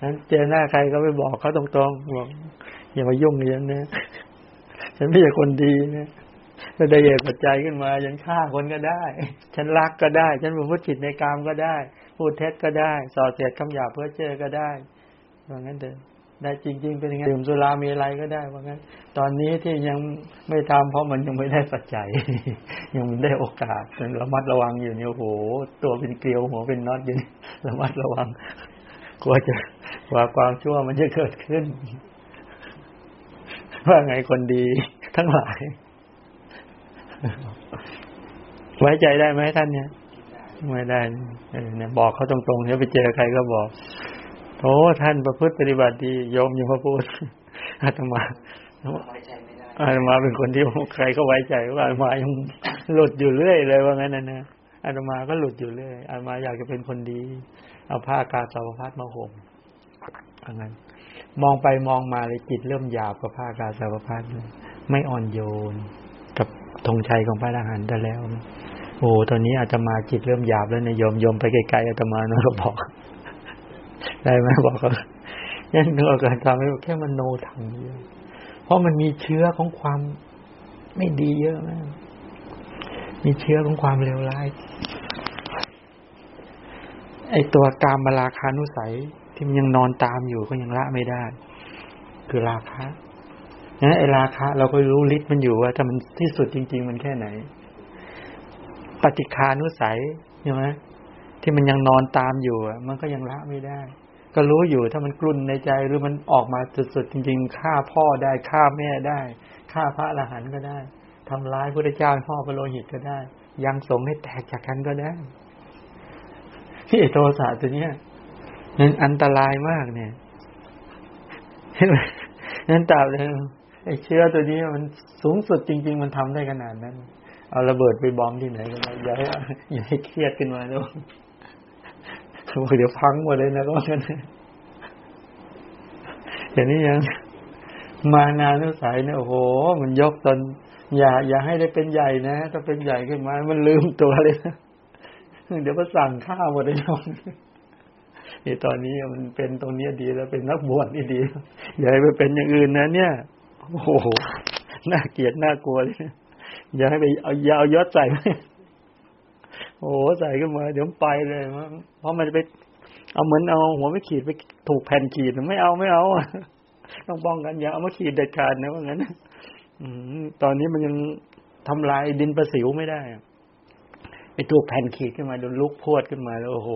นั้นเจอหน้าใครก็ไปบอกเขาตรงๆบอกอย่ามายุ่งอย่างนี้นะฉันไม่ใช่คนดีนะถ้าได้เหตุปัจจัยขึ้นมาฉันฆ่าคนก็ได้ ฉันรักก็ได้ ฉันพูดจิตในกามก็ได้ พูดเท็จก็ได้ส่อเสียดคำหยาเพื่อเจอก็ได้อย่างนั้นเถอะ ได้จริง ๆ เป็นยังไงดื่มสุรามีอะไรก็ได้ว่างั้น ตอนนี้ที่ยังไม่ทำเพราะมันยังไม่ได้ปัจจัยยังไม่ได้โอกาสระมัดระวังอยู่เนี่ยโอ้โห ตัวเป็นเกลียวหัวเป็นน็อตอยู่นี่ระมัดระวังกลัวจะกลัวความชั่วมันจะเกิดขึ้น ว่าไงคนดีทั้งหลาย ไว้ใจได้ไหมท่านเนี่ย ไม่ได้เออเนี่ยบอกเขาตรงๆเดี๋ยวไปเจอใครก็บอก โอ้ท่านประพฤติปฏิบัติดีโยมยังมาพูดอาตมาไว้ใจไม่ได้อาตมาเป็นคนที่ใครก็ไว้ใจว่าอาตมายังหลุดอยู่เรื่อยเลยว่างั้นนะนะอาตมาก็หลุดอยู่เรื่อยอาตมาอยากจะเป็นคนดี เอาผ้ากาสาวพัดมาห่มว่างั้น มองไปมองมาเลยจิตเริ่มหยาบกับผ้ากาสาวพัดไม่อ่อนโยน กับธงชัยของพระอรหันต์ได้แล้ว โอ้ตอนนี้อาตมาจิตเริ่มหยาบแล้วนะโยมโยมไปไกลๆอาตมานะก็บอก ได้ไหมบอกเขายังนึกเอาการทำให้แค่มันโนถังเดียวเพราะมันมีเชื้อของความไม่ดีเยอะมาก มีเชื้อของความเลวร้าย ไอตัวกามมาราคานุสัยที่มันยังนอนตามอยู่ก็ยังละไม่ได้ คือราคะนะไอราคะเราก็รู้ฤทธิ์มันอยู่ว่าถ้ามันที่สุดจริง ๆ มันแค่ไหน ปฏิคานุสัยใช่ไหม ที่มันยังนอนตามอยู่มันก็ยังละไม่ได้ ก็รู้อยู่ถ้ามันกลุ่นในใจหรือมันออกมาสุดๆจริง ๆฆ่าพ่อได้ฆ่าแม่ได้ฆ่าพระอรหันต์ก็ได้ทำร้ายพระเจ้าพ่อพระโลหิตก็ได้ ยังสงให้แตกจากกันก็ได้ที่โทสะตัวเนี้ยนั้นอันตรายมากเนี่ยเห็นไหมนั้นตาบเลยไอ้เชื้อตัวนี้มันสูงสุดจริง ๆ มันทำได้ขนาดนั้น เอาระเบิดไปบอมที่ไหนก็ได้อย่าให้อย่าให้เครียดขึ้นมาด้วย เดี๋ยวพังหมดเลยนะก็ว่ากันอย่างนี้ยังมานานุสัยเนี่ยโอ้โห มันยกตนอย่า อย่าให้ได้เป็นใหญ่นะถ้าเป็นใหญ่ขึ้นมา มันลืมตัวเลยนะเดี๋ยวก็สั่งข้าวหมดเลยน้องนี่ตอนนี้มันเป็นตรงนี้ดีแล้วเป็นนักบวชนี่ดีอย่าให้ไปเป็นอย่างอื่นนะ เนี่ยโอ้โหน่าเกลียดน่ากลัวเลยอย่าให้ไปเอายาวยศใส่ โอ้โหใส่ขึ้นมา เดี๋ยวไปเลย เพราะมันจะไป เอาเหมือนเอาหัวไม่ขีดไปถูกแผ่นขีดไม่เอาไม่เอาต้องป้องกันอย่าเอามาขีดเด็ดขาดนะว่างั้นอืตอนนี้มันยังทำลายดินประสิวไม่ได้ไอ้ตัวแผ่นขีดขึ้นมาโดนลุกพวดขึ้นมาแล้วโอ้โห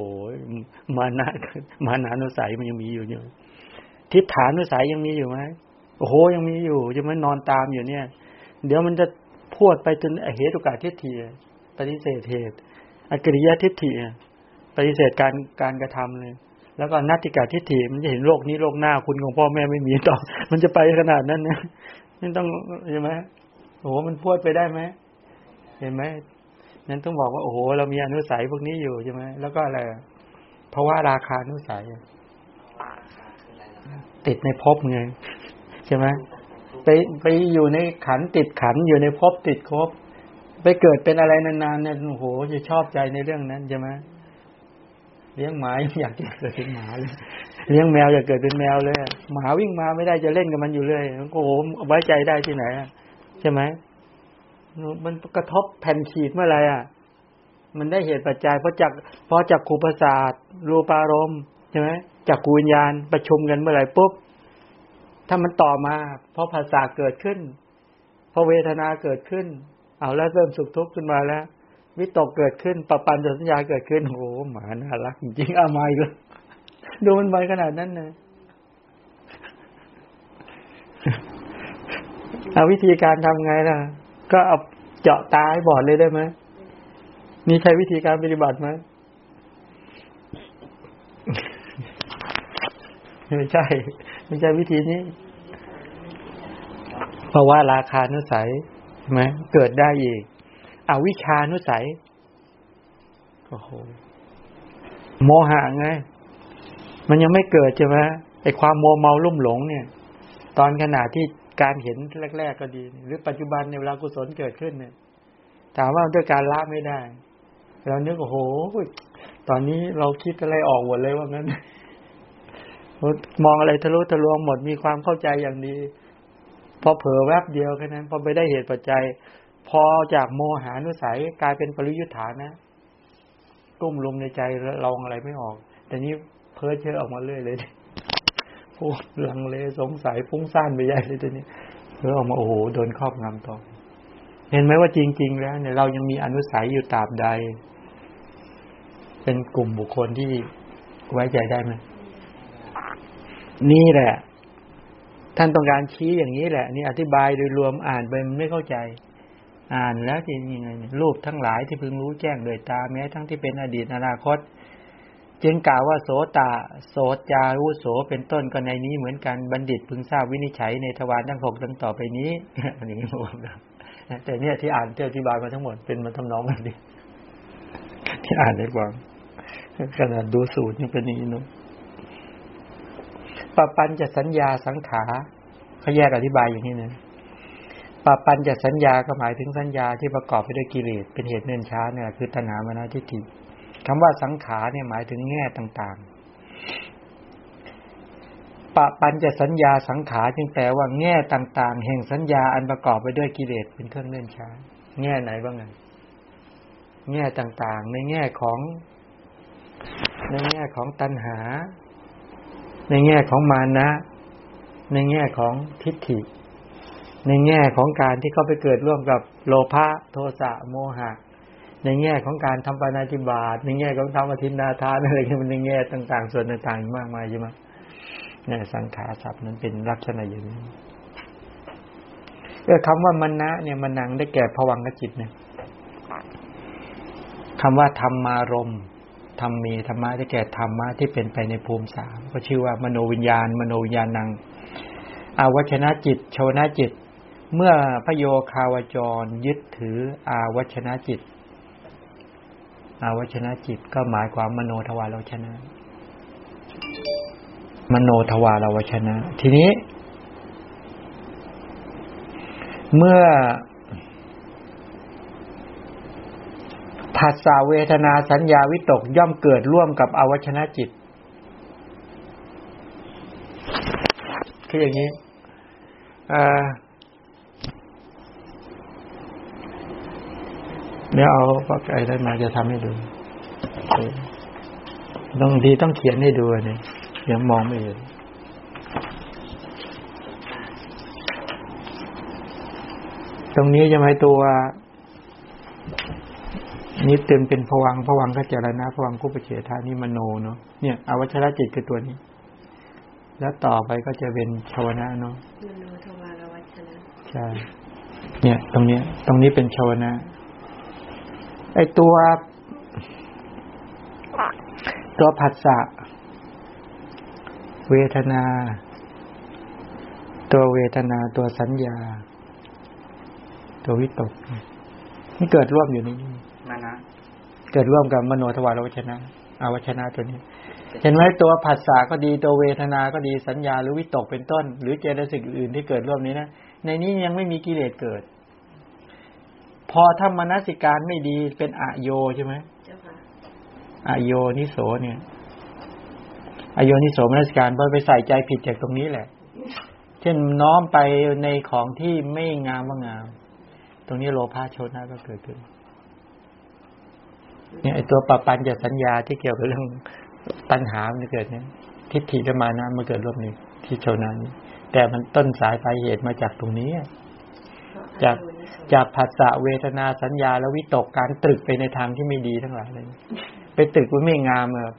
มานามานานุสัยมันยังมีอยู่อยู่ทิฏฐานุสัยยังมีอยู่ไหมโอ้โหยังมีอยู่จะไม่นอนตามอยู่เนี่ย เดี๋ยวมันจะพวดไปจนเหตุโอกาสเทิฏฐิปฏิเสธเหตุ อกิริยะทิฏฐิปฏิเสธการการกระทำเลย แล้วก็นัตติกาทิฏฐิมันจะเห็นโลกนี้โลกหน้าคุณของพ่อแม่ไม่มีต่อ มันจะไปขนาดนั้นนะนี่ต้องใช่ไหมโอ้โหมันพูดไปได้ไหมเห็นไหมนั้นต้องบอกว่าโอ้โหเรามีอนุสัยพวกนี้อยู่ใช่ไหมแล้วก็อะไรเพราะว่าราคานุสัยติดในภพไงใช่ไหมไปไปอยู่ในขันติดขันอยู่ในภพติดภพ ไปเกิดเป็นอะไรนานๆเนี่ยโอ้โหจะชอบใจในเรื่องนั้นใช่ไหมเลี้ยงหมาอยากเกิดเป็นหมาเลยเลี้ยงแมวอยากเกิดเป็นแมวเลยหมาวิ่งมาไม่ได้จะเล่นกับมันอยู่เลยโอ้โหไว้ใจได้ที่ไหนใช่ไหมมันกระทบแผ่นขีดเมื่อไรอะ มันได้เหตุปัจจัยเพราะจากเพราะจากขูประสาทรูปารมณ์ใช่ไหมจากกูวิญญาณประชุมกันเมื่อไหร่ปุ๊บถ้ามันต่อมา เพราะภาษาเกิดขึ้น เพราะเวทนาเกิดขึ้น เอาแล้วเริ่มสุขทุกข์ขึ้นมาแล้ววิตกเกิดขึ้นปปันสัญญาเกิดขึ้นโอ้หมาน่ารักจริงๆอาไม่เลยดูมันไปขนาดนั้นนะเอาวิธีการทำไงล่ะ ก็เอาเจาะตาให้บอดเลยได้ไหมนี่ใช้วิธีการปฏิบัติไหมไม่ใช่ ไม่ใช่วิธีนี้ เพราะว่าราคานุสัยใช่ ไหมเกิดได้อีกอวิชานุสัยโอ้โหโมหะไง มันยังไม่เกิดใช่ไหมไอความโมเมาลุ่มหลงเนี่ย ตอนขณะที่การเห็นแรก ๆ ก็ดี หรือปัจจุบันในเวลากุศลเกิดขึ้นเนี่ยถามว่าด้วยการละไม่ได้ เรานึกโอ้โห ตอนนี้เราคิดอะไรออกหมดเลยว่างั้น มองอะไรทะลุทะลวงหมดมีความเข้าใจอย่างดี พอเผลอแวบเดียวแค่นั้น พอไปได้เหตุปัจจัย พอจากโมหานุสัยกลายเป็นปริยุทธานะกุ้มลมในใจลองอะไรไม่ออก แต่นี้เพ้อเชื่อออกมาเรื่อยเลยโอ้ลังเลสงสัยฟุ้งซ่านไปใหญ่เลยตัวนี้เพื่อออกมาโอ้โหโดนครอบงำต่อเห็นไหมว่าจริง ๆ แล้วเนี่ยเรายังมีอนุสัยอยู่ตราบใด เป็นกลุ่มบุคคลที่ไว้ใจได้ไหมนี่แหละ ท่านต้องการชี้อย่างนี้แหละ นี่อธิบายโดยรวมอ่านไปมันไม่เข้าใจ อ่านแล้วจริงยังไงรูปทั้งหลายที่พึงรู้แจ้งโดยตาแม้ทั้งที่เป็นอดีตอนาคต จึงกล่าวว่าโสตาโสจารุโสเป็นต้นก็ในนี้เหมือนกันบัณฑิตพึงทราบวินิจฉัยในทวารทั้งหกดังต่อไปนี้อันนี้รวมนะแต่เนี่ยที่อ่านที่อธิบายมาทั้งหมดเป็นมาทำนองแบบนี้ที่อ่านได้ฟังขนาดดูสูตรยังเป็นอย่างนี้เนาะ ปปัญจะสัญญาสังขาเขาแยกอธิบายอย่างนี้นะปปัญจะสัญญาก็หมายถึงสัญญาที่ประกอบไปด้วยกิเลสเป็นเหตุเนื่นช้าเนี่ย คือตัณหามานาทิฏฐิคำว่าสังขารเนี่ยหมายถึงแง่ต่างๆปปัญจะสัญญาสังขารจึงแปลว่าแง่ต่าง ๆ แห่งสัญญาอันประกอบไปด้วยกิเลสเป็นเครื่องเนื่นช้า แง่ไหนบ้างไงแง่ต่างๆ ในแง่ของ ในแง่ของตัณหา ในแง่ของมานะ ในแง่ของทิฏฐิ ในแง่ของการที่เขาไปเกิดร่วมกับโลภะโทสะโมหะ ในแง่ของการทำปานาจิบาตในแง่ของทำอธินาทานอะไรเงี้ยมันในแง่ต่าง ๆ ส่วนต่างๆมากมายใช่ไหมเนี่ยสังขารศัพท์นั้นเป็นลักษณะอย่างนี้เออคำว่ามันนะเนี่ยมันนังได้แก่ผวังกจิตเนี่ยคำว่าธรรมารม ธรรมมีธรรมะได้แก่ธรรมะที่เป็นไปในภูมิสามก็ชื่อว่ามโนวิญญาณ มโนวิญญาณังอาวชนะจิตโชนะจิต เมื่อพโยคาวจรยึดถืออาวชนะจิต อาวชนะจิตก็หมายความมโนทวารวชนะ มโนทวารวชนะ ทีนี้ เมื่อ ภาษาเวทนาสัญญาวิตกย่อมเกิดร่วมกับอวชนะจิต คืออย่างนี้เดี๋ยวเอาปากไอ้ได้มาจะทำให้ดู ต้องทีต้องเขียนให้ดูนี่ยเดี๋ยวมองไม่เห็นตรงนี้จะหมตัว นี่เต็มเป็นผวังผวังก็เจรณะผวังกุปเฉทานี่มโนเนาะเนี่ยอวัชรจิตคือตัวนี้ แล้วต่อไปก็จะเป็นชาวนะเนาะมโนทวารวัชนะใช่เนี่ย ตรงเนี้ย ตรงนี้เป็นชาวนะไอตัว ตัวผัสสะเวทนา ตัวเวทนาตัวสัญญา ตัววิตกนี่เกิดร่วมอยู่ในนี้มานะ เกิดร่วมกับมโนทวารวชนะอาวชนะตัวนี้ เห็นไหมตัวผัสสะก็ดีตัวเวทนาก็ดีสัญญาหรือวิตกเป็นต้น หรือเจตสิกอื่นที่เกิดร่วมนี้นะในนี้ยังไม่มีกิเลสเกิด พอถ้ามนสิการไม่ดีเป็นอโยใช่ไหมเจ้าค่ะอโยนิโสเนี่ยอโยนิโสมนสิการพอไปใส่ใจผิดจากตรงนี้แหละ เช่นน้อมไปในของที่ไม่งามว่างาม ตรงนี้โลภะโชนะก็เกิดขึ้น เนี่ยไอตัวปปัญจะสัญญาที่เกี่ยวกับเรื่องปัญหามันเกิดเนี่ยทิฏฐิและมานะมันเกิดร่วมนี้ที่โชนานี้แต่มันต้นสายปลายเหตุมาจากตรงนี้จากจากภาษาเวทนาสัญญาแล้ววิตกการตรึกไปในทางที่ไม่ดีทั้งหลายเลยไปตรึกว่าไม่งามอะ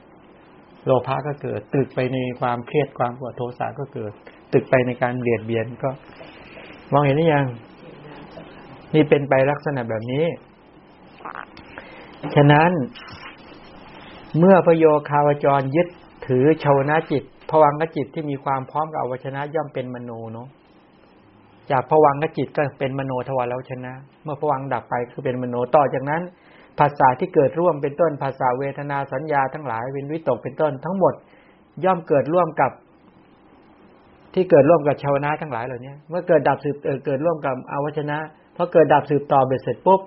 โลภะก็เกิด ตรึกไปในความเครียดความปวดโทสะก็เกิด ตรึกไปในการเบียดเบียนก็ มองเห็นหรือยัง นี่เป็นไปลักษณะแบบนี้ ฉะนั้นเมื่อพโยคาวจรยึดถือชาวนาจิตผวังกจิตที่มีความพร้อมกับอวชนะย่อมเป็นมโนเนาะจากผวังกจิตก็เป็นมโนทวารแล้วชนะ เมื่อผวังดับไปคือเป็นมโนต่อจากนั้น ภาษาที่เกิดร่วมเป็นต้นภาษาเวทนาสัญญาทั้งหลายเป็นวิตกเป็นต้นทั้งหมด ย่อมเกิดร่วมกับ ที่เกิดร่วมกับชาวนะทั้งหลายเหล่านี้เมื่อเกิดดับสืบเออเกิดร่วมกับอวชนะพอเกิดดับสืบต่อเบ็ดเสร็จปุ๊บ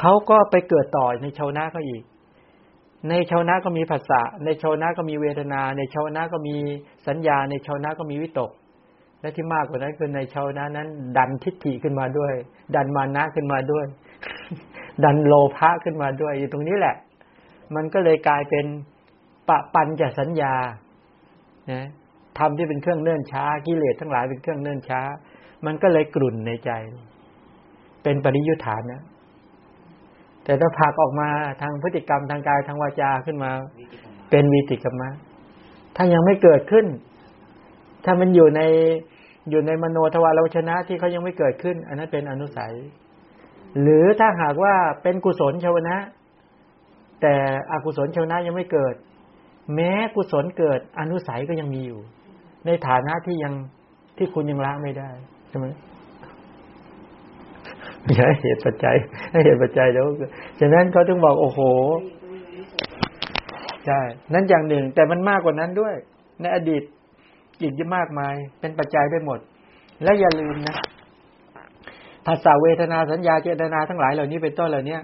เขาก็ไปเกิดต่อในชาวนะก็อีก ในชาวนะก็มีภาษาในชาวนะก็มีเวทนา ในชาวนะก็มีสัญญา ในชาวนะก็มีวิตก และที่มากกว่านั้นคือในชาวนะนั้น ดันทิฏฐิขึ้นมาด้วย ดันมานะขึ้นมาด้วย ดันโลภะขึ้นมาด้วย อยู่ตรงนี้แหละ มันก็เลยกลายเป็นปะปันจะสัญญานะธรรมที่เป็นเครื่องเนื่นช้ากิเลสทั้งหลายเป็นเครื่องเนื่นช้า มันก็เลยกลุ่นในใจ เป็นปริยุทธานะ แต่ถ้าผลักออกมาทางพฤติกรรมทางกายทางวาจาขึ้นมาวิจิตรมา เป็นวีติกรรมะ ถ้ายังไม่เกิดขึ้น ถ้ามันอยู่ในอยู่ในมโนทวารวชนะที่เขายังไม่เกิดขึ้น อันนั้นเป็นอนุสัย หรือถ้าหากว่าเป็นกุศลชาวนะ แต่อกุศลชาวนะยังไม่เกิด แม้กุศลเกิดอนุสัยก็ยังมีอยู่ ในฐานะที่ยังที่คุณยังละไม่ได้ใช่ไหม อย่าให้เหตุปัจจัยให้เหตุปัจจัยเดี๋ยวฉะนั้นเขาถึงบอกโอ้โหใช่นั่นอย่างหนึ่ง แต่มันมากกว่านั้นด้วย ในอดีตอีกเยอะมากมาย เป็นปัจจัยได้หมด และอย่าลืมนะภาษาเวทนาสัญญาเจตนาทั้งหลายเหล่านี้เป็นต้นเหล่านี้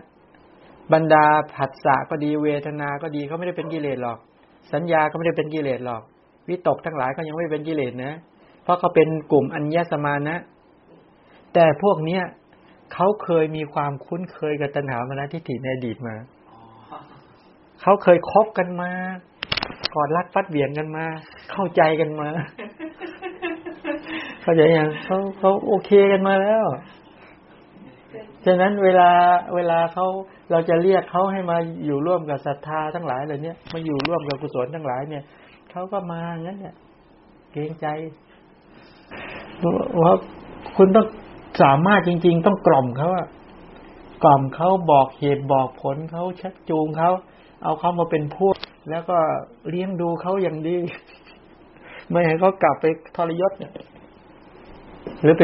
บรรดาผัสสะก็ดีเวทนาก็ดีเขาไม่ได้เป็นกิเลสหรอก สัญญาก็ไม่ได้เป็นกิเลสหรอก วิตกทั้งหลายก็ยังไม่เป็นกิเลสนะ เพราะเขาเป็นกลุ่มอัญญสมานะ แต่พวกเนี้ย เขาเคยมีความคุ้นเคยกับตัณหามานะทิฏฐิในอดีตมาอ๋อเขาเคยคบกันมา กอดรัดฟัดเบี่ยงกันมา เข้าใจกันมา เข้าใจยังเขาเขาโอเคกันมาแล้ว ฉะนั้นเวลาเวลาเขาเราจะเรียกเขาให้มาอยู่ร่วมกับศรัทธาทั้งหลายเหล่านี้มาอยู่ร่วมกับกุศลทั้งหลายเนี่ยเขาก็มางั้นเนี่ยเกรงใจว่าคุณต้อง สามารถจริง ๆ ต้องกล่อมเขาอะกล่อมเขาบอกเหตุบอกผลเขาชักจูงเขาเอาเขามาเป็นพวก แล้วก็เลี้ยงดูเขาอย่างดี ไม่ให้เขากลับไปทรยศเนี่ย หรือไป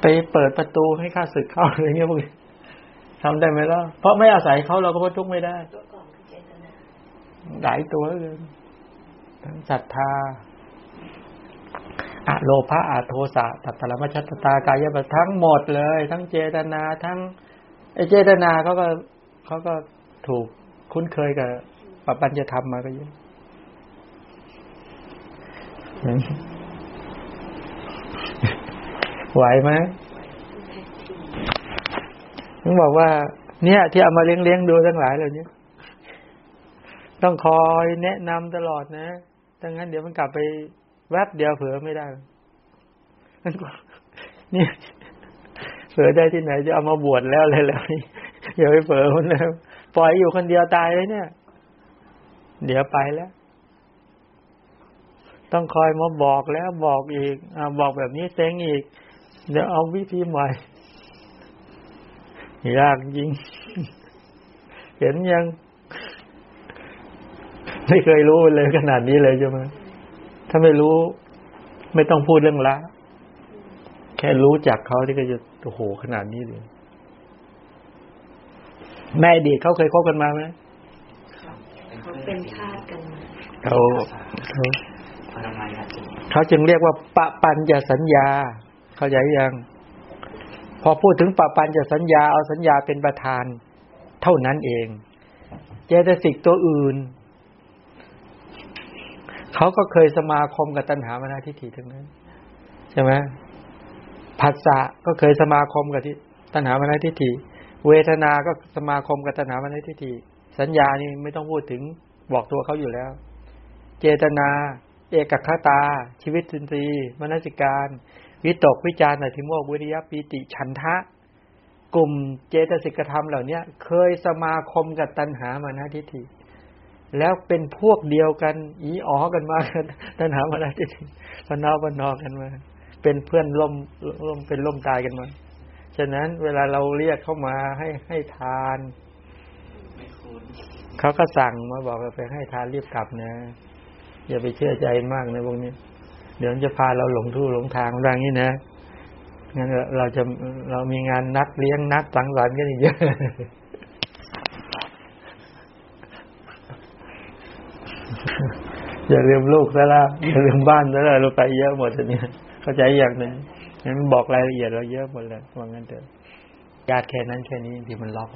ไปเปิดประตูให้ข้าศึกเข้าอะไรเงี้ยพวกนี้ทำได้ไหมล่ะเพราะไม่อาศัยเขาเราก็พ้นทุกข์ไม่ได้ตัวก่อนคือเจตนาหลายตัวเลยทั้งศรัทธา อะโลภะอะโทสะตัตตะละมัชฌัตตากายะทั้งหมดเลย ทั้งเจตนาทั้งไอเจตนาเขาก็เขาก็ถูกคุ้นเคยกับปปัญญธรรมมาก็เยอะไหวไหมต้องบอกว่า เนี่ย ที่เอามาเลี้ยงเลี้ยงๆดูทั้งหลายเหล่านี้ต้องคอยแนะนำตลอดนะดังนั้นเดี๋ยวมันกลับไป แวบเดียวเผลอไม่ได้นี่เผลอได้ที่ไหนจะเอามาบวชแล้วเลยแล้วนี่อย่าไปเผลอมันนะปล่อยอยู่คนเดียวตายเลยเนี่ย เดี๋ยวไปแล้ว ต้องคอยมาบอกแล้วบอกอีกอบอกแบบนี้เซ็งอีก เดี๋ยวเอาวิธีใหม่ยากจริง เห็นยัง ไม่เคยรู้เลยขนาดนี้เลยใช่ไหม ถ้าไม่รู้ ไม่ต้องพูดเรื่องละ แค่รู้จักเขาที่ก็จะโอ้โหขนาดนี้เลย แม่อดีตเขาเคยคบกันมาไหมเขาเป็นทาสกันมาเขาเขาปรมายาติเขาจึงเรียกว่าปะปัญญสัญญา เข้าใจยัง พอพูดถึงปะปัญญสัญญาเอาสัญญาเป็นประธาน เท่านั้นเอง เจตสิกตัวอื่น เขาก็เคยสมาคมกับตัณหามานาทิฏฐิทั้งนั้น ใช่ไหมผัสสะก็เคยสมาคมกับที่ตัณหามานาทิฏฐิเวทนา ก็สมาคมกับตัณหามานาทิฏฐิสัญญานี่ไม่ต้องพูดถึงบอกตัวเขาอยู่แล้ว เจตนา เอกคตา ชีวิตสินทรีมนสิการ วิตกวิจารณ์อธิโมกวิริยะปีติฉันทะ กลุ่มเจตสิกธรรมเหล่าเนี้ยเคยสมาคมกับตัณหามานะทิฏฐิ แล้วเป็นพวกเดียวกัน อีอ๋อกันมากันตัณหามานะทิฏฐิพนอพนอกันมา เป็นเพื่อนร่วมร่วมเป็นร่วมตายกันมา ฉะนั้นเวลาเราเรียกเข้ามาให้ให้ทานไม่คุ้นเขาก็สั่งมาบอกว่าไปให้ทานรีบกลับนะ อย่าไปเชื่อใจมากนะพวกนี้ เดี๋ยวมันจะพาเราหลงทู่หลงทางดังนี้นะงั้นเราจะเรามีงานนัดเลี้ยงนัดสังสรรค์กันอีกเยอะ อย่าลืมลูกซะละอย่าลืมบ้านซะละเราไปเยอะหมดทีนี้เข้าใจอย่างหนึ่งงั้นบอกรายละเอียดเราเยอะหมดเลยว่างั้นเถอะญาติแค่นั้นแค่นี้ที่มันล็อก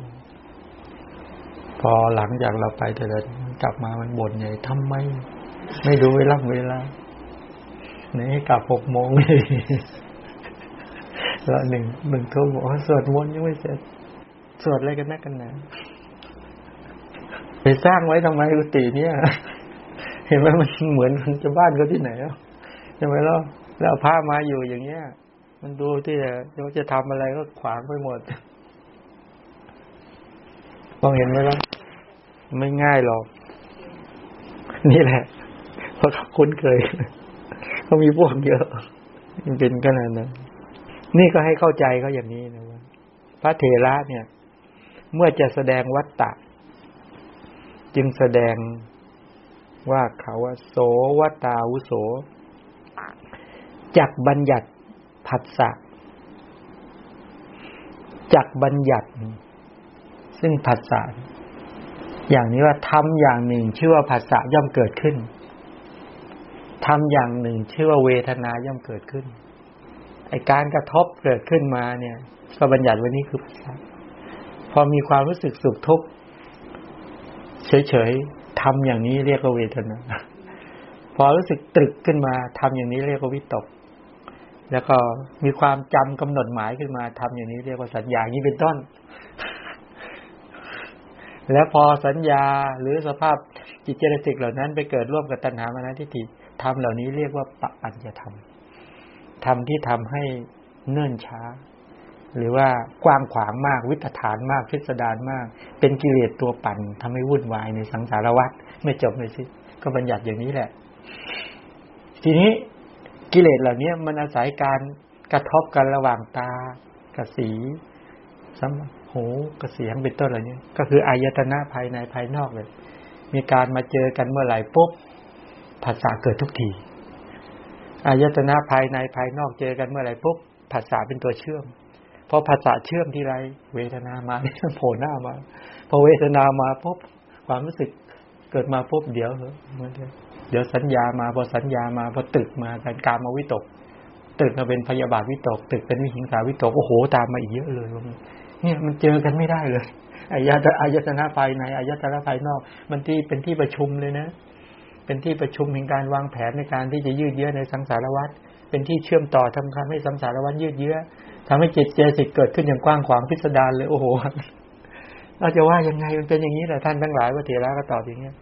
พอหลังจากเราไปแต่ละกลับมามันบ่นใหญ่ทำไม ไม่ดูเวลาเวลาไหนกลับหกโมงแล้วหนึ่งหนึ่งทุ่มบอกว่าสวดมนต์ยังไม่เสร็จสวดอะไรกันนักกันหนาไปสร้างไว้ทำไมกุฏิเนี่ย ห็นไหมมันเหมือนมันจะบ้านเขาที่ไหนแล้วใช่ไหมล่ะแล้วพระมาอยู่อย่างเงี้ย มันดูที่จะจะทำอะไรก็ขวางไปหมดมองเห็นไหมล่ะไม่ง่ายหรอก นี่แหละ เพราะเขาคุ้นเคยเขามีพวกเยอะมันเป็นขนาดนั้นนี่ก็ให้เข้าใจเขาอย่างนี้นะว่าพระเถระเนี่ย เมื่อจะแสดงวัตตะ จึงแสดง ว่าเขาว่าโสวัตาวุโสจักบัญญัติผัสสะจักบัญญัติ ซึ่งผัสสะอย่างนี้ว่าทำอย่างหนึ่ง ชื่อว่าผัสสะย่อมเกิดขึ้นทำอย่างหนึ่ง ชื่อว่าเวทนาย่อมเกิดขึ้นไอการกระทบเกิดขึ้นมาเนี่ยก็บัญญัติวันนี้คือผัสสะพอมีความรู้สึกสุขทุกข์เฉยๆ ทำอย่างนี้เรียกว่าเวทนา พอรู้สึกตรึกขึ้นมาทำอย่างนี้เรียกว่าวิตก แล้วก็มีความจำกำหนดหมายขึ้นมาทำอย่างนี้เรียกว่าสัญญานี้เป็นต้น แล้วพอสัญญาหรือสภาพจิตเจตสิกเหล่านั้น ไปเกิดร่วมกับตัณหามานะทิฏฐิทำเหล่านี้เรียกว่าปปัญญธรรมธรรมที่ทำให้เนิ่นช้า หรือว่ากว้างขวางมากวิตฐานมากพิสดารมาก เป็นกิเลสตัวปั่นทำให้วุ่นวายในสังสารวัฏไม่จบไม่สิ้นก็บัญญัติอย่างนี้แหละ ทีนี้กิเลสเหล่านี้มันอาศัยการกระทบกันระหว่างตากับสีสัมหูกับเสียงเป็นต้นอะไรนี้ก็คืออายตนะภายในภายนอกเลย มีการมาเจอกันเมื่อไหร่ปุ๊บภาษาเกิดทุกทีอายตนะภายในภายนอกเจอกันเมื่อไหร่ปุ๊บภาษาเป็นตัวเชื่อม พอภาษาเชื่อมที่ไร เวทนามาเนี่ยโผล่หน้ามา พอเวทนามาปุ๊บความรู้สึกเกิดมาปุ๊บเดี๋ยวเหรอเดี๋ยวสัญญามาพอสัญญามาพอตึกมาการการมาวิตก ตึกมาเป็นพยาบาทวิตก ตึกเป็นวิหิงสาวิตกโอ้โหตามมาอีกเยอะเลยเนี่ยมันเจอกันไม่ได้เลยอายตอายตนะภายในอายตนะภายนอก มันที่เป็นที่ประชุมเลยนะ เป็นที่ประชุมแห่งการวางแผนในการที่จะยืดเยื้อในสังสารวัฏเป็นที่เชื่อมต่อทำให้สังสารวัฏยืดเยื้อ ทำให้จิตเจสิกเกิดขึ้นอย่างกว้างขวางพิสดารเลยโอ้โหเราจะว่ายังไงมันเป็นอย่างนี้แหละท่านทั้งหลายว่าเถระก็ตอบอย่างเงี้ย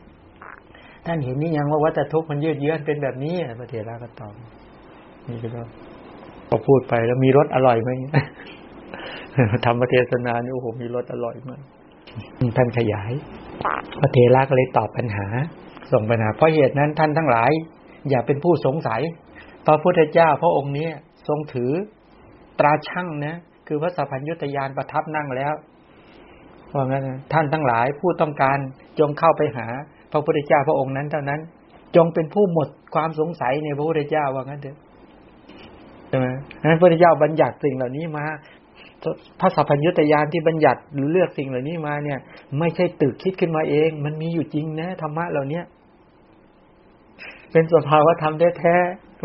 ท่านเห็นนี่ยังว่าวัฏทุกข์มันยืดเยื้อเป็นแบบนี้พระเถระก็ตอบนี่ก็พอพูดไปแล้วมีรสอร่อยไหมธรรมเทศนานี่โอ้โหมีรสอร่อยมากท่านขยายพระเถระก็เลยตอบปัญหา ส่งปัญหา เพราะเหตุนั้นท่านทั้งหลาย อย่าเป็นผู้สงสัยพระพุทธเจ้าพระองค์นี้ทรงถือ ตราช่างนะคือพระสัพพัญญุตยานประทับนั่งแล้วเพรางั้นท่านทั้งหลายผู้ต้องการจงเข้าไปหา พระพุทธเจ้าพระองค์นั้นเท่านั้น จงเป็นผู้หมดความสงสัยในพระพุทธเจ้าว่างั้นเถอะใช่ไหมนั้นพระพุทธเจ้าบัญญัติสิ่งเหล่านี้มาพระสัพพัญญุตยานที่บัญญัติหรือเลือกสิ่งเหล่านี้มาเนี่ย ไม่ใช่ตึกคิดขึ้นมาเอง มันมีอยู่จริงนะธรรมะเหล่าเนี้ยเป็นสภาวะธรรมแท้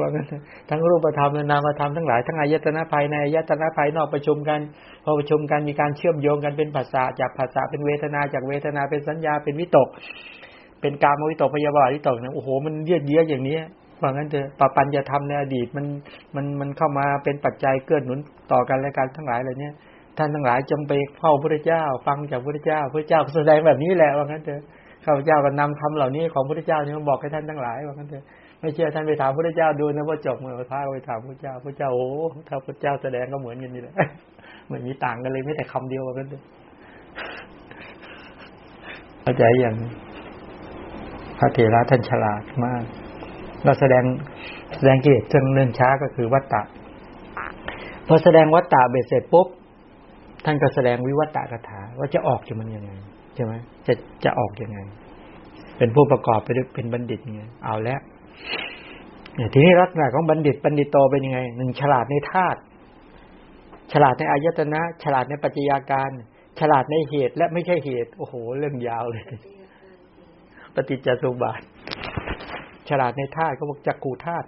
ว่างั้นทั้งรูปธรรมและนามธรรมทั้งหลายทั้งอายตนะภายในอายตนะภายนอกประชุมกัน พอประชุมกันมีการเชื่อมโยงกันเป็นภาษาจากภาษาเป็นเวทนาจากเวทนาเป็นสัญญาเป็นวิตก เป็นการมวิตกพยาบาทวิตกเนี่ยโอ้โหมันเยืดเยื้ออย่างนี้เพรางั้นเถอะปปัญจะทำในอดีตมันมันมันเข้ามาเป็นปัจจัยเกื้อหนุนต่อกันและการทั้งหลายเหล่านี้ท่านทั้งหลายจงไปเฝ้าพระเจ้า ฟังจากพระเจ้าพระเจ้าแสดงแบบนี้แหละว่างั้นเถอะข้าพเจ้าก็นำคำเหล่านี้ของพระเจ้านี่มาบอกให้ท่านทั้งหลายว่างั้นเถอะ ไม่เชื่อท่านไปถามพระเจ้าดูนะว่าจบเมื่อพระไปถามพระเจ้าพระเจ้าโอ้ถ้าพระเจ้าแสดงก็เหมือนกันนี่แหละเหมือนมีต่างกันเลยไม่แต่คำเดียวกันเลยเข้าใจอย่างพระเถระท่านฉลาดมากเราแสดงแสดงกิเลสเชิงเนื่นช้าก็คือวัตตะพอแสดงวัตตะเบ็ดเสร็จปุ๊บท่านก็แสดงวิวัตตะคาถาว่าจะออกจากมันยังไงใช่ไหมจะจะออกยังไง เป็นผู้ประกอบไปด้วยเป็นบัณฑิตไงเอาแล้ว ทีนี้ลักษณะของบัณฑิตบัณฑิตโตเป็นยังไงหนึ่งฉลาดในธาตุฉลาดในอายตนะ ฉลาดในปัจจัยาการ ฉลาดในเหตุและไม่ใช่เหตุ โอ้โห เรื่องยาวเลย ปฏิจจสุบาทฉลาดในธาตุเขาบอกจักกูธาตุ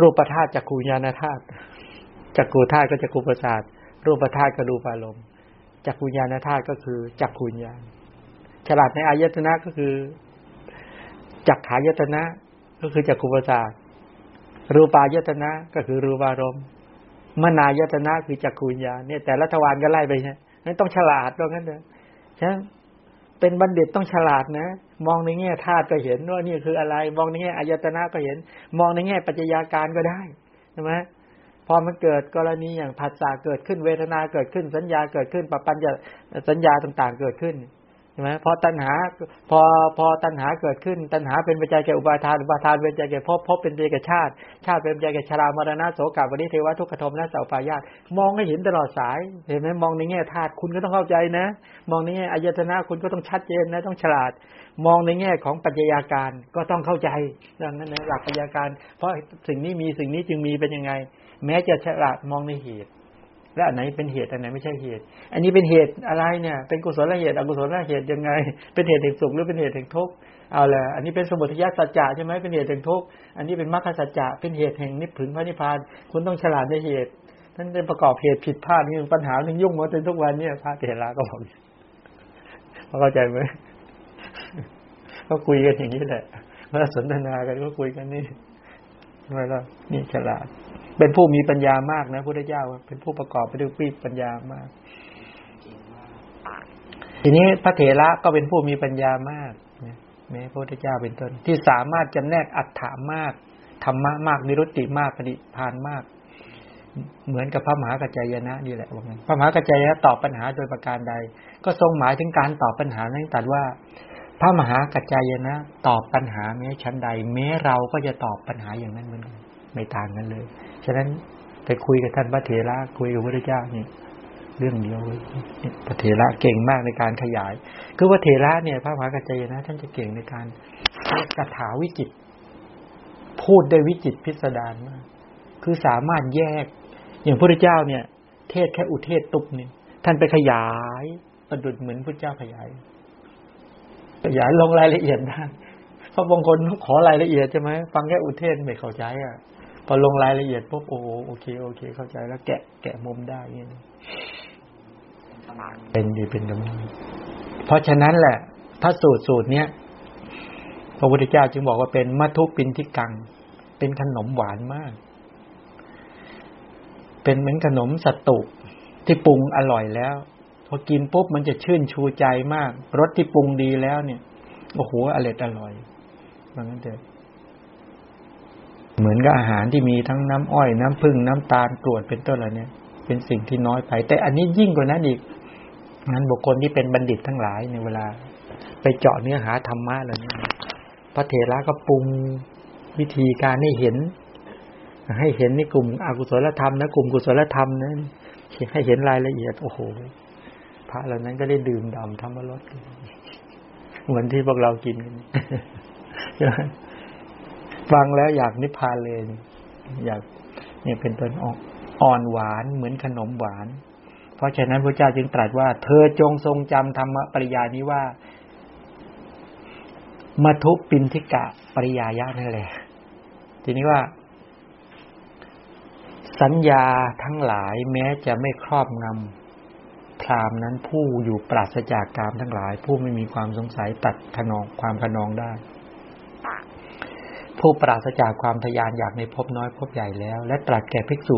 รูปธาตุจักกูญาณธาตุจักกูธาตุก็จักกูประสาท รูปธาตุก็รูปอารมณ์จักกูญาณธาตุก็คือจักกูญาณฉลาดในอายตนะก็คือ จักขายตนะ ก็คือจักขุประสาทรูปายตนะก็คือรูปารมณ์มนายตนะคือจักขุญญาเนี่ยแต่ละทวารก็ไล่ไปใช่นั้นต้องฉลาดตรงนั้นเลยใช่เป็นบัณฑิตต้องฉลาดนะ มองในแง่ธาตุก็เห็นว่านี่คืออะไร มองในแง่อายตนะก็เห็น มองในแง่ปัจจัยาการก็ได้ใช่ไหมพอมันเกิดกรณีอย่างผัสสะเกิดขึ้นเวทนาเกิดขึ้นสัญญาเกิดขึ้นปปัญญาสัญญาต่าง ๆ เกิดขึ้น ใช่ไหมพอตัณหาพอพอตัณหาเกิดขึ้น ตัณหาเป็นปัจจัยแก่อุปาทานอุปาทานเป็นปัจจัยแก่ภพภพเป็นปัจจัยแก่ชาติ ชาติเป็นปัจจัยแก่ชรามรณะโสกาปริเทวทุกขโทมและสัพพายาตมองให้เห็นตลอดสายเห็นไหมมองในแง่ธาตุคุณก็ต้องเข้าใจนะ มองในแง่อายตนะคุณก็ต้องชัดเจนนะต้องฉลาด มองในแง่ของปัจจัยการก็ต้องเข้าใจดังนั้นนะหลักปัจจัยการ เพราะสิ่งนี้มีสิ่งนี้จึงมีเป็นยังไง แม้จะฉลาดมองในเหตุ และอันไหนเป็นเหตุอันไหนไม่ใช่เหตุ อันนี้เป็นเหตุอะไรเนี่ย เป็นกุศลเหตุอกุศลเหตุยังไง เป็นเหตุแห่งสุขหรือเป็นเหตุแห่งทุกข์เอาละอันนี้เป็นสมุทัยสัจจะใช่ไหมเป็นเหตุแห่งทุกข์อันนี้เป็นมรรคสัจจะเป็นเหตุแห่งนิพพานพระนิพพาน คุณต้องฉลาดในเหตุท่านจะประกอบเหตุผิดพลาดนี่ปัญหาหนึ่งยุ่งมาจนทุกวันเนี่ยพระเถระก็บอกเข้าใจไหมก็คุยกันอย่างนี้แหละเมื่อสนทนากันก็คุยกันนี่ทำไมล่ะนี่ฉลาด เป็นผู้มีปัญญามากนะพุทธเจ้าเป็นผู้ประกอบไปด้วยปีปัญญามาก ทีนี้พระเถระก็เป็นผู้มีปัญญามากแม้พระพุทธเจ้าเป็นต้น ที่สามารถจำแนกอัฏฐามากธรรมะมากนิรุตติมากปฏิพานมาก เหมือนกับพระมหากัจจายนะนี่แหละว่างั้นพระมหากัจจายนะตอบปัญหาโดยประการใด ก็ทรงหมายถึงการตอบปัญหานั่นตัดว่า พระมหากัจจายนะ ตอบปัญหาแม้ชั้นใด แม้เราก็จะตอบปัญหาอย่างนั้นเหมือนกันไม่ต่างกันเลย ฉะนั้นไปคุยกับท่านพระเถระคุยกับพระเจ้านี่เรื่องเดียวเลยพระเถระเก่งมากในการขยาย คือพระเถระเนี่ย พระมหากัจจายนะ ท่านจะเก่งในการกระถาวิจิต พูดได้วิจิตพิสดารมาก คือสามารถแยก อย่างพระเจ้าเนี่ย เทศแค่อุเทศตุบนี่ท่านไปขยายประดุดเหมือนพระเจ้าขยาย ขยายลงรายละเอียดได้เพราะบางคนขอรายละเอียดใช่ไหมฟังแค่อุเทศไม่เข้าใจอะ พอลงรายละเอียดปุ๊บโอ้โอเคโอเค เข้าใจแล้วแกะแกะมุมได้เงี้ยเป็นดีเป็นกำลังเพราะฉะนั้นแหละถ้าสูตรสูตรเนี้ยพระพุทธเจ้าจึงบอกว่าเป็นมัทุปินทิกัง เป็นขนมหวานมาก เป็นเหมือนขนมสัตตุที่ปรุงอร่อยแล้ว พอกินปุ๊บมันจะชื่นชูใจมากรสที่ปรุงดีแล้วเนี่ยโอ้โหอร่อยอร่อยมันก็เด็ด เหมือนกับอาหารที่มีทั้งน้ำอ้อยน้ำผึ้งน้ำตาลกรวดเป็นต้นอะไรเนี่ย เป็นสิ่งที่น้อยไป แต่อันนี้ยิ่งกว่านั้นอีกงั้นบุคคลที่เป็นบัณฑิตทั้งหลายในเวลา ไปเจาะเนื้อหาธรรมะเหล่านี้พระเถระก็ปรุงวิธีการให้เห็น ให้เห็นในกลุ่มอกุศลธรรมนะกลุ่มกุศลธรรมนะให้เห็นรายละเอียด โอ้โหพระเหล่านั้นก็ได้ดื่มด่ำธรรมรสเหมือนที่พวกเรากินกัน ฟังแล้วอยากนิพพานเลยอยากเนี่ยเป็นต้นอ่อนหวานเหมือนขนมหวาน เพราะฉะนั้นพระเจ้าจึงตรัสว่า เธอจงทรงจำธรรมปริยานี้ว่ามาทุปินทิกะปริยายะนั่นแหละ ทีนี้ว่า สัญญาทั้งหลายแม้จะไม่ครอบงำพรามนั้นผู้อยู่ปราศจากกามทั้งหลาย ผู้ไม่มีความสงสัยตัดขนองความขนองได้ ผู้ปราศจากความทยานอยากในภพน้อยภพใหญ่แล้ว และตรัสแก่ภิกษุ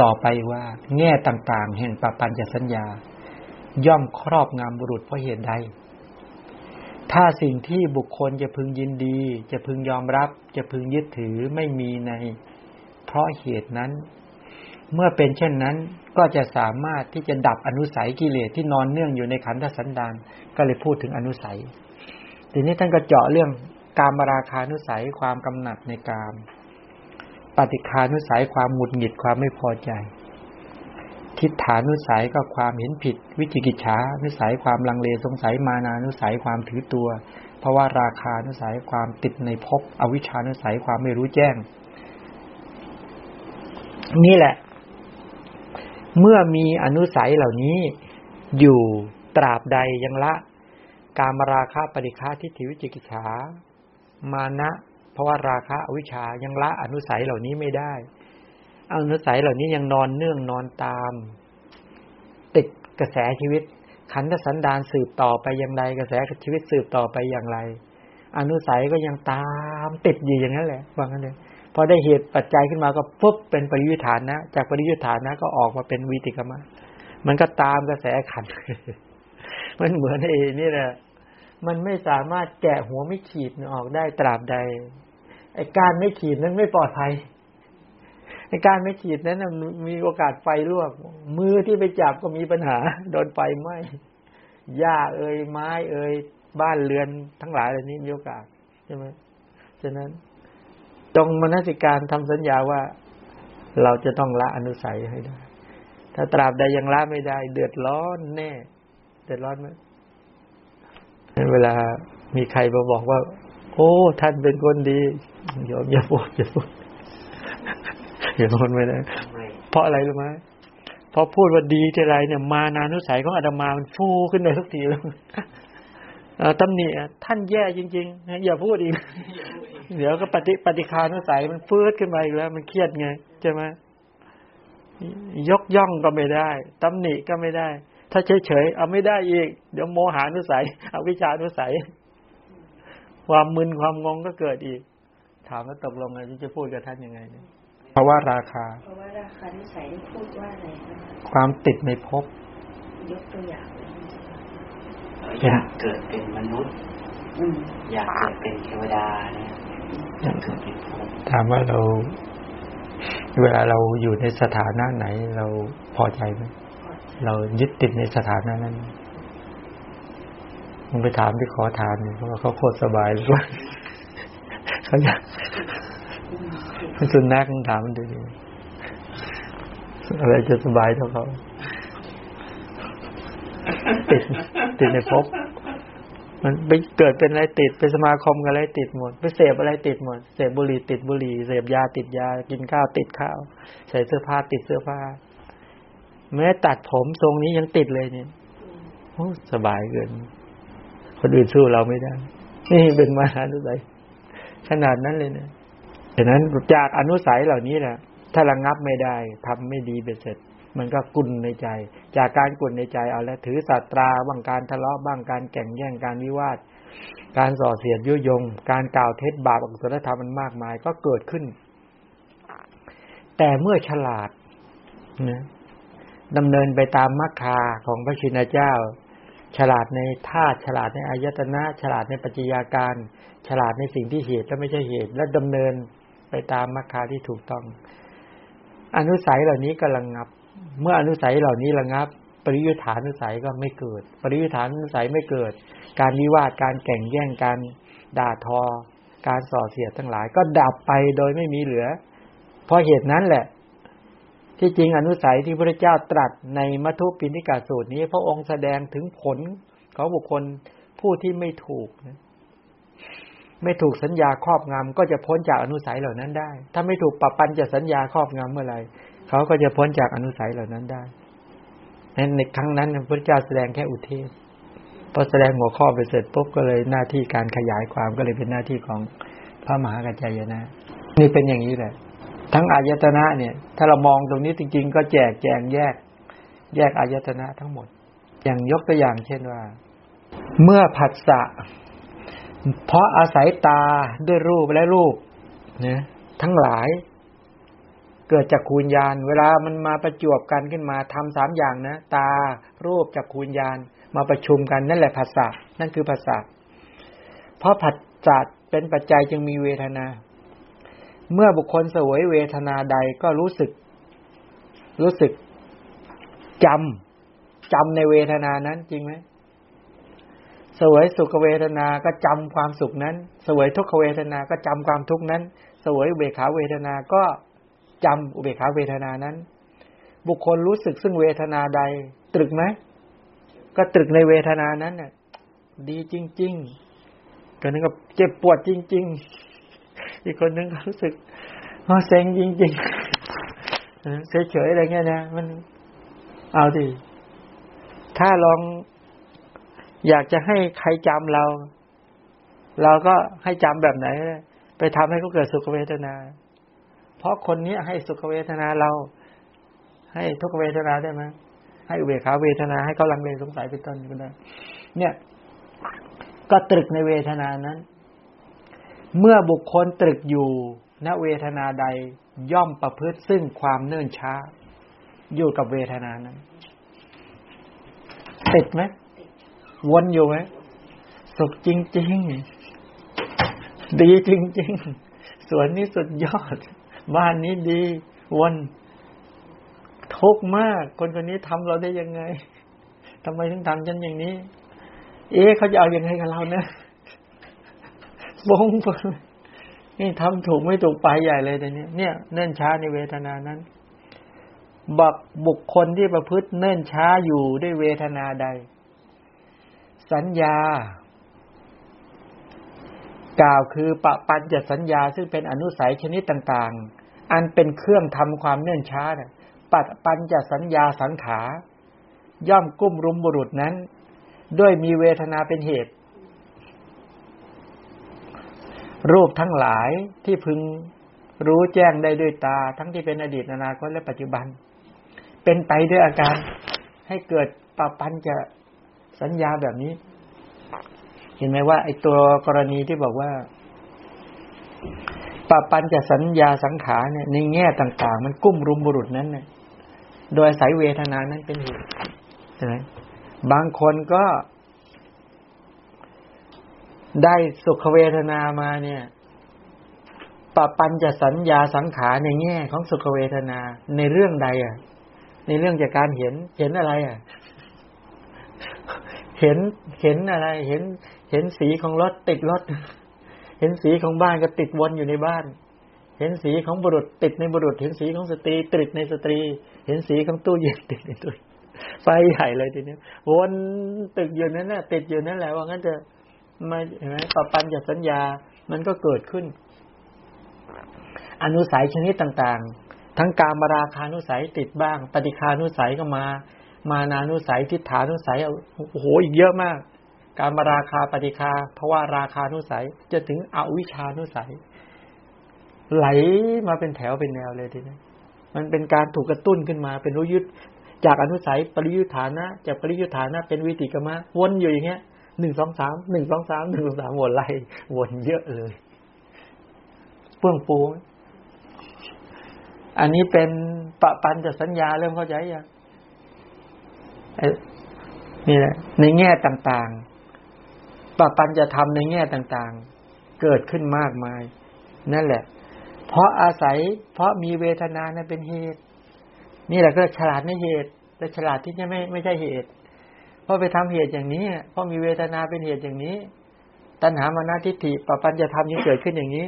ต่อไปว่า แง่ต่างๆ แห่งปปัญจสัญญา ย่อมครอบงำบุรุษเพราะเหตุใด ถ้าสิ่งที่บุคคลจะพึงยินดี จะพึงยอมรับจะพึงยึดถือไม่มีใน เพราะเหตุนั้น เมื่อเป็นเช่นนั้นก็จะสามารถที่จะดับอนุสัยกิเลสที่นอนเนื่องอยู่ในขันธสันดานก็เลยพูดถึงอนุสัยทีนี้ท่านก็เจาะเรื่อง การมราคานุสัยความกำหนัดในกาม ปฏิคานุสัยความหงุดหงิดความไม่พอใจ ทิฏฐานุสัยก็ความเห็นผิด วิจิกิจฉานุสัยความลังเลสงสัยมานานุสัยความถือตัวเพราะว่าราคานุสัยความติดในภพอวิชานุสัยความไม่รู้แจ้ง นี่แหละ เมื่อมีอนุสัยเหล่านี้อยู่ตราบใดยังละ การมราคะปริฆาทิฏฐิวิจิกิจฉา มานะเพราะว่าราคะอวิชายังละอนุสัยเหล่านี้ไม่ได้ อนุสัยเหล่านี้ยังนอนเนื่องนอนตาม ติดกระแสชีวิต ขันธสันดานสืบต่อไปอย่างไร กระแสชีวิตสืบต่อไปอย่างไร อนุสัยก็ยังตามติดอยู่อย่างนั้นแหละว่างั้นเลยพอได้เหตุปัจจัยขึ้นมาก็ปุ๊บเป็นปริยุทธานนะ จากปริยุทธานนะก็ออกมาเป็นวิติกรรมะมันก็ตามกระแสขัน มันเหมือนเอนี่แหละ มันไม่สามารถแกะหัวไม่ขีดออกได้ตราบใดไอการไม่ขีดนั้นไม่ปลอดภัยไอการไม่ขีดนั้นมีโอกาสไฟลวก มือที่ไปจับก็มีปัญหา โดนไฟไหม้หญ้าเอ่ยไม้เอ่ยบ้านเรือนทั้งหลายเหล่านี้มีโอกาสใช่ไหมฉะนั้นจงมนสิการทำสัญญาว่าเราจะต้องละอนุสัยให้ได้ ถ้าตราบใดยังละไม่ได้ เดือดร้อนแน่ เดือดร้อนไหม เวลามีใครมาบอกว่า โอ้ ท่านเป็นคนดียอมอย่าพูดอย่าพูดอย่าพูดไม่ได้เพราะอะไรรู้ไหมพอพูดว่าดีทีไรเนี่ย มานานุสัยของอาตมามันฟูขึ้นเลยทุกทีแล้วตำหนิท่านแย่จริงๆอย่าพูดอีก เดี๋ยวก็ปฏิปฏิคานุสัยมันฟื้นขึ้นมาอีกแล้ว มันเครียดไงใช่ไหมยกย่องก็ไม่ได้ตำหนิก็ไม่ได้ ถ้าเฉยๆเอาไม่ได้อีก เดี๋ยวโมหานุสัยเอาวิชานุสัย ความมึนความงงก็เกิดอีก ถามว่าตกลงไงที่จะพูดกับท่านยังไงเนี่ยเพราะว่าราคาเพราะว่าราคานิสัยที่พูดว่าอะไรนะความติดในภพยกตัวอย่างเลยอยากเกิดเป็นมนุษย์อืมอยากเกิดเป็นเทวดาเนี่ยอยากเกิดเป็นพรหมถามว่าเรา เวลาเราอยู่ในสถานะไหนเราพอใจไหม เรายึดติดในสถานะนั้นมึงไปถามที่ขอทานเพราะว่าเขาโคตรสบายเลยว่าเขาอยากสุนัขมึงถามมันดูดิอะไรจะสบายเท่าเขาติดติดในภพมันไปเกิดเป็นอะไรติดเป็นสมาคมกันอะไรติดหมด ไปเสพอะไรติดหมด เสพบุหรี่ติดบุหรี่ เสพยาติดยา กินข้าวติดข้าว ใส่เสื้อผ้าติดเสื้อผ้า แม้ตัดผมทรงนี้ยังติดเลยเนี่ยโอ้สบายเกิน คนอื่นสู้เราไม่ได้ นี่เป็นมหานุสัยขนาดนั้นเลยเนี่ยฉะนั้นจากอนุสัยเหล่านี้แหละถ้าระงงับไม่ได้ทำไม่ดีเบ็ดเสร็จ มันก็กุนในใจ จากการกุนในใจเอาแล้วถือศาสตราบ้างการทะเลาะบ้างการแข่งแย่งการวิวาท การส่อเสียดยุยง การกล่าวเท็จบาปอกุศลธรรมมันมากมายก็เกิดขึ้น แต่เมื่อฉลาดนะ ดำเนินไปตามมรรคาของพระชินเจ้า ฉลาดในธาตุฉลาดในอายตนะ ฉลาดในปัจจัยาการ ฉลาดในสิ่งที่เหตุและไม่ใช่เหตุ และดำเนินไปตามมรรคาที่ถูกต้อง อนุสัยเหล่านี้ก็ระงงับ เมื่ออนุสัยเหล่านี้ระงงับ ปริยุทธานุสัยก็ไม่เกิด ปริยุทธานุสัยไม่เกิด การวิวาทการแข่งแย่งการด่าทอ การส่อเสียดทั้งหลาย ก็ดับไปโดยไม่มีเหลือ เพราะเหตุนั้นแหละ ที่จริงอนุสัยที่พระเจ้าตรัสในมัทุปินิกาสูตรนี้ พระองค์แสดงถึงผลของบุคคลผู้ที่ไม่ถูกนะไม่ถูกสัญญาครอบงำก็จะพ้นจากอนุสัยเหล่านั้นได้ ถ้าไม่ถูกปรับปันจะสัญญาครอบงำเมื่อไหร่เขาก็จะพ้นจากอนุสัยเหล่านั้นได้นั้นในครั้งนั้นพระเจ้าแสดงแค่อุเทศพอแสดงหัวข้อไปเสร็จปุ๊บก็เลยหน้าที่การขยายความก็เลยเป็นหน้าที่ของพระมหากัจจายนะ นี่เป็นอย่างนี้แหละ ทั้งอายตนะเนี่ย ถ้าเรามองตรงนี้จริง ๆ ก็แจกแจงแยก แยกอายตนะทั้งหมด อย่างยกตัวอย่างเช่นว่า เมื่อผัสสะเพราะอาศัยตาด้วยรูปและรูปนะทั้งหลาย เกิดจากคูญญาณเวลามันมาประจวบกันขึ้นมาทำสามอย่างนะ ตารูปจากคูญญาณมาประชุมกันนั่นแหละผัสสะนั่นคือผัสสะเพราะผัสสะเป็นปัจจัยจึงมีเวทนา เมื่อบุคคลเสวยเวทนาใดก็รู้สึก รู้สึกจำจำในเวทนานั้นจริงไหมสวยสุขเวทนาก็จำความสุขนั้น สวยทุกขเวทนาก็จำความทุกนั้น สวยอุเบกขาเวทนาก็จำอุเบกขาเวทนานั้น บุคคลรู้สึกซึ่งเวทนาใด ตรึกไหมก็ตรึกในเวทนานั้นน่ะ ดีจริงๆคนนึงก็เจ็บปวดจริง ๆ อีกคนนึงก็รู้สึกเซ็งจริงๆเฉยๆอะไรเงี้ยนะมันเอาดิถ้าลองอยากจะให้ใครจำเรา เราก็ให้จำแบบไหน ไปทำให้เขาเกิดสุขเวทนา เพราะคนนี้ให้สุขเวทนาเรา ให้ทุกเวทนาได้ไหมให้อุเบกขาเวทนาให้เขาลังเลสงสัยเป็นต้นก็ได้เนี่ย ก็ตรึกในเวทนานั้น เมื่อบุคคลตรึกอยู่ณเวทนาใดย่อมประพฤติซึ่งความเนื่นช้า อยู่กับเวทนานั้นติดไหมวนอยู่ไหมสุขจริง ๆ ดีจริง ๆ สวนนี้สุดยอด บ้านนี้ดี วนทุกข์มาก คนคนนี้ทำเราได้ยังไงทำไมถึงทำฉันอย่างนี้ เอ๊ะเขาจะเอาอยัางไงกับเราเนี่ย บงบงนี่ทำถูกไม่ถูกไปใหญ่เลยแต่เนี้ยเนี่ยเนื่นช้าในเวทนานั้นบักบุคคลที่ประพฤติเนิ่นช้าอยู่ด้วยเวทนาใด สัญญา กล่าวคือปะปัญจสัญญา ซึ่งเป็นอนุสัยชนิดต่างๆ อันเป็นเครื่องทำความเนื่นช้าเนี่ยปัดปัญจสัญญาสังขา ย่อมกุ้มรุมบุรุษนั้น ด้วยมีเวทนาเป็นเหตุ รูปทั้งหลายที่พึงรู้แจ้งได้ด้วยตา ทั้งที่เป็นอดีตอนาคตและปัจจุบัน เป็นไปด้วยอาการให้เกิดปะปัญจะสัญญาแบบนี้ เห็นไหมว่า ไอ้ตัวกรณีที่บอกว่าปะปัญจะสัญญาสังขารเนี่ยในแง่ต่าง ๆ มันกุ้มรุมบุรุษนั้นเนี่ยโดยสายเวทนานั้นเป็นเหตุใช่ไหมบางคนก็ ได้สุขเวทนามาเนี่ยปปัญจะสัญญาสังขารในแง่ของสุขเวทนาในเรื่องใดอะ ในเรื่องจากการเห็นเห็นอะไรอะ เห็นเห็นอะไร เห็น เห็นสีของรถติดรถ เห็นสีของบ้านก็ติดวนอยู่ในบ้าน เห็นสีของบุรุษติดในบุรุษ เห็นสีของสตรีติดในสตรี เห็นสีของตู้เย็นติดในตู้ไฟใหญ่เลยทีนี้วนตึกอยู่นั้นน่ะติดอยู่นั่นแหละว่างั้นจะ มาเห็นไหมปปัญจะสัญญา มันก็เกิดขึ้น อนุสัยชนิดต่างๆ ทั้งการมาราคานุสัยติดบ้าง ปฏิคานุสัยก็มา มานานุสัยทิฏฐานุสัยโอ้โหอีกเยอะมาก การมาราคาปฏิคาเพราะว่าราคานุสัยจะถึงอวิชานุสัย ไหลมาเป็นแถวเป็นแนวเลยทีนี้มันเป็นการถูกกระตุ้นขึ้นมา เป็นรู้ยึดจากอนุสัยปริยุทธานะจากปริยุทธานะเป็นวิติกรรมะวนอยู่อย่างเงี้ย หนึ่งสองสามหนึ่งสองสามหนึ่งสองสามวนไล่วนเยอะเลยเปื้องปูอันนี้เป็นปะปันจะสัญญาเริ่มเข้าใจยังนี่แหละ ในแง่ต่างๆปะปันจะทำในแง่ต่างๆ เกิดขึ้นมากมาย นั่นแหละ เพราะอาศัย เพราะมีเวทนานั้นเป็นเหตุ นี่แหละก็ฉลาดในเหตุ แต่ฉลาดที่จะไม่ไม่ใช่เหตุ เพราะไปทำเหตุอย่างนี้ เพราะมีเวทนาเป็นเหตุอย่างนี้ ตัณหามานาทิฏฐิปปัญจะทำยังเกิดขึ้นอย่างนี้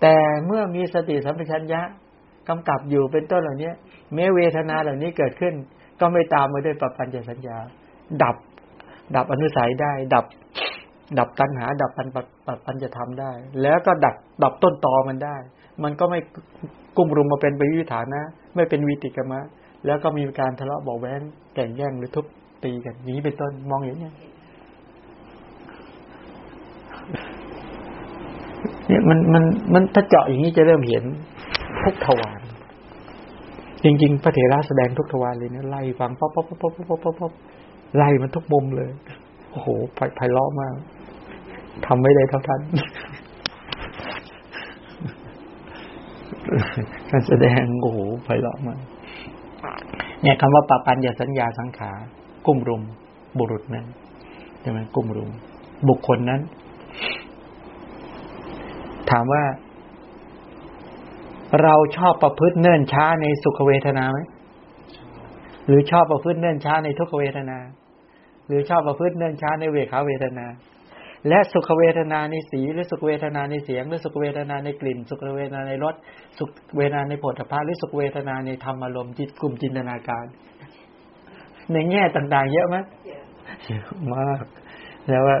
แต่เมื่อมีสติสัมปชัญญะกำกับอยู่เป็นต้นเหล่านี้แม้เวทนาเหล่านี้เกิดขึ้น ก็ไม่ตามมาด้วยปปัญจสัญญา ดับ ดับอนุสัยได้ ดับ ดับตัณหา ดับปัญปปัญจะทำได้ แล้วก็ดับดับต้นตอมันได้ มันก็ไม่กุ้มรุมมาเป็นไปวิถานะ ไม่เป็นวิติกรรมะ แล้วก็มีการทะเลาะเบาแว้งแก่งแย่งหรือทุบ ตีกันนี้เป็นต้นมองเห็นยังเนี่ยมันมันมันถ้าเจาะอย่างนี้จะเริ่มเห็นทุกทวารจริงๆพระเถระแสดงทุกทวารเลยเนี่ยไล่ฟังป๊อปป๊อปป๊อปป๊อปป๊อปป๊อปไล่มันทุกมุมเลย โอ้โหไพเราะมากทำไม่ได้เท่าท่านการแสดงโอ้โหไพเราะมากเนี่ยคำว่าปปัญญาสัญญาสังขาร กุ้มรุม บุรุษนั้นใช่ไหมกุ้มรุม บุคคลนั้น ถามว่า เราชอบประพฤติเนื่นช้าในสุขเวทนาไหมหรือชอบประพฤติเนื่นช้าในทุกเวทนา หรือชอบประพฤติเนื่นช้าในเวขาเวทนา และสุขเวทนาในสีหรือสุขเวทนาในเสียง หรือสุขเวทนาในกลิ่น สุขเวทนาในรสสุขเวทนาในผลพาหรือสุขเวทนาในธรรมอารมณ์จิตกลุ่มจินตนาการ ในแง่ต่างๆ เยอะไหมเยอะมาก แล้วว่า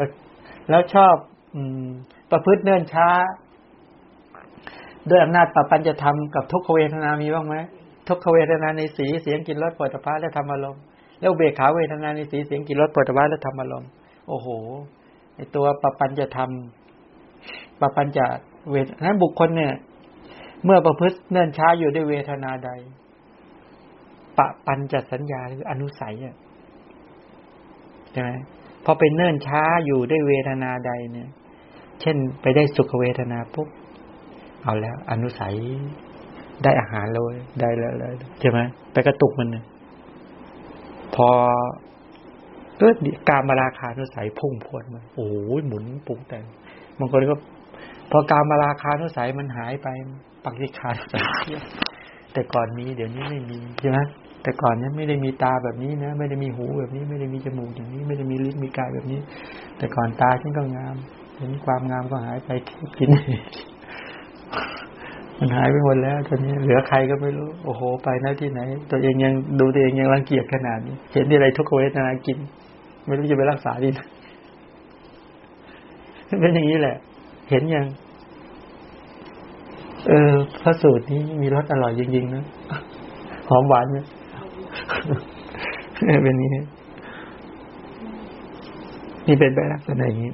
แล้วชอบ อืม ประพฤติเนื่นช้า ด้วยอำนาจปปัญจะทำกับทุกขเวทนามีบ้างไหมทุกขเวทนาในสีเสียงกินรสปวดตะพาและธรรมอารมณ์แล้วเบกขาเวทนาในสีเสียงกินรสปวดตะพาและธรรมอารมณ์โอ้โหไอตัวปปัญจะทำปปัญจะเวทนั้นบุคคลเนี่ย เมื่อประพฤติเนื่นช้าอยู่ด้วยเวทนาใด ปปัญจะสัญญาหรืออนุสัยเนี่ยใช่ไหมพอเป็นเนื่นช้าอยู่ได้เวทนาใดเนี่ย เช่นไปได้สุขเวทนาปุ๊บเอาแล้ว อนุสัยได้อาหารเลยได้แล้วใช่ไหมไปกระตุกมันเนี่ยพอเออการมาราคานุสัยพุ่งพรวดมาโอ้โหหมุนปรุงแต่บางคนก็ พอการมาราคานุสัยมันหายไปปักสิขาแต่ก่อนมีเดี๋ยวนี้ไม่มีใช่ไหม แต่ก่อนเนี้ยไม่ได้มีตาแบบนี้นะ ไม่ได้มีหูแบบนี้ ไม่ได้มีจมูกอย่างนี้ ไม่ได้มีลิ้นมีกายแบบนี้ แต่ก่อนตาฉันก็งาม เห็นความงามก็หายไปกินมันหายไปหมดแล้วตอนนี้เหลือใครก็ไม่รู้ โอ้โห ไปหน้าที่ไหน ตัวเองยังดูตัวเองยังรังเกียจขนาดนี้ เห็นที่อะไรทุกเวทนากิน ไม่รู้จะไปรักษาดีนะเป็นอย่างนี้แหละ เห็นยัง เออพระสูตรนี้มีรสอร่อยจริงๆนะ หอมหวานเนี่ย เป็นนี้นี่เป็นแบบลักษณะอย่างนี้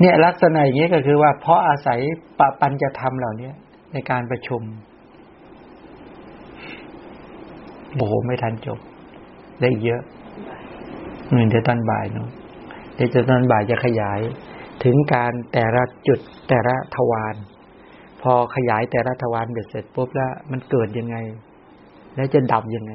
เนี่ยลักษณะอย่างนี้ก็คือว่า เพราะอาศัยปะปัญจะทำเหล่านี้ในการประชุมโอ้โหไม่ทันจบ ได้เยอะเงินเดี๋ยวตอนบ่ายเนาะเดี๋ยวจะตอนบ่ายจะขยาย ถึงการแต่ละจุดแต่ละทวาร พอขยายแต่ละทวารเบ็ดเสร็จปุ๊บแล้ว มันเกิดยังไง แล้วจะดับยังไง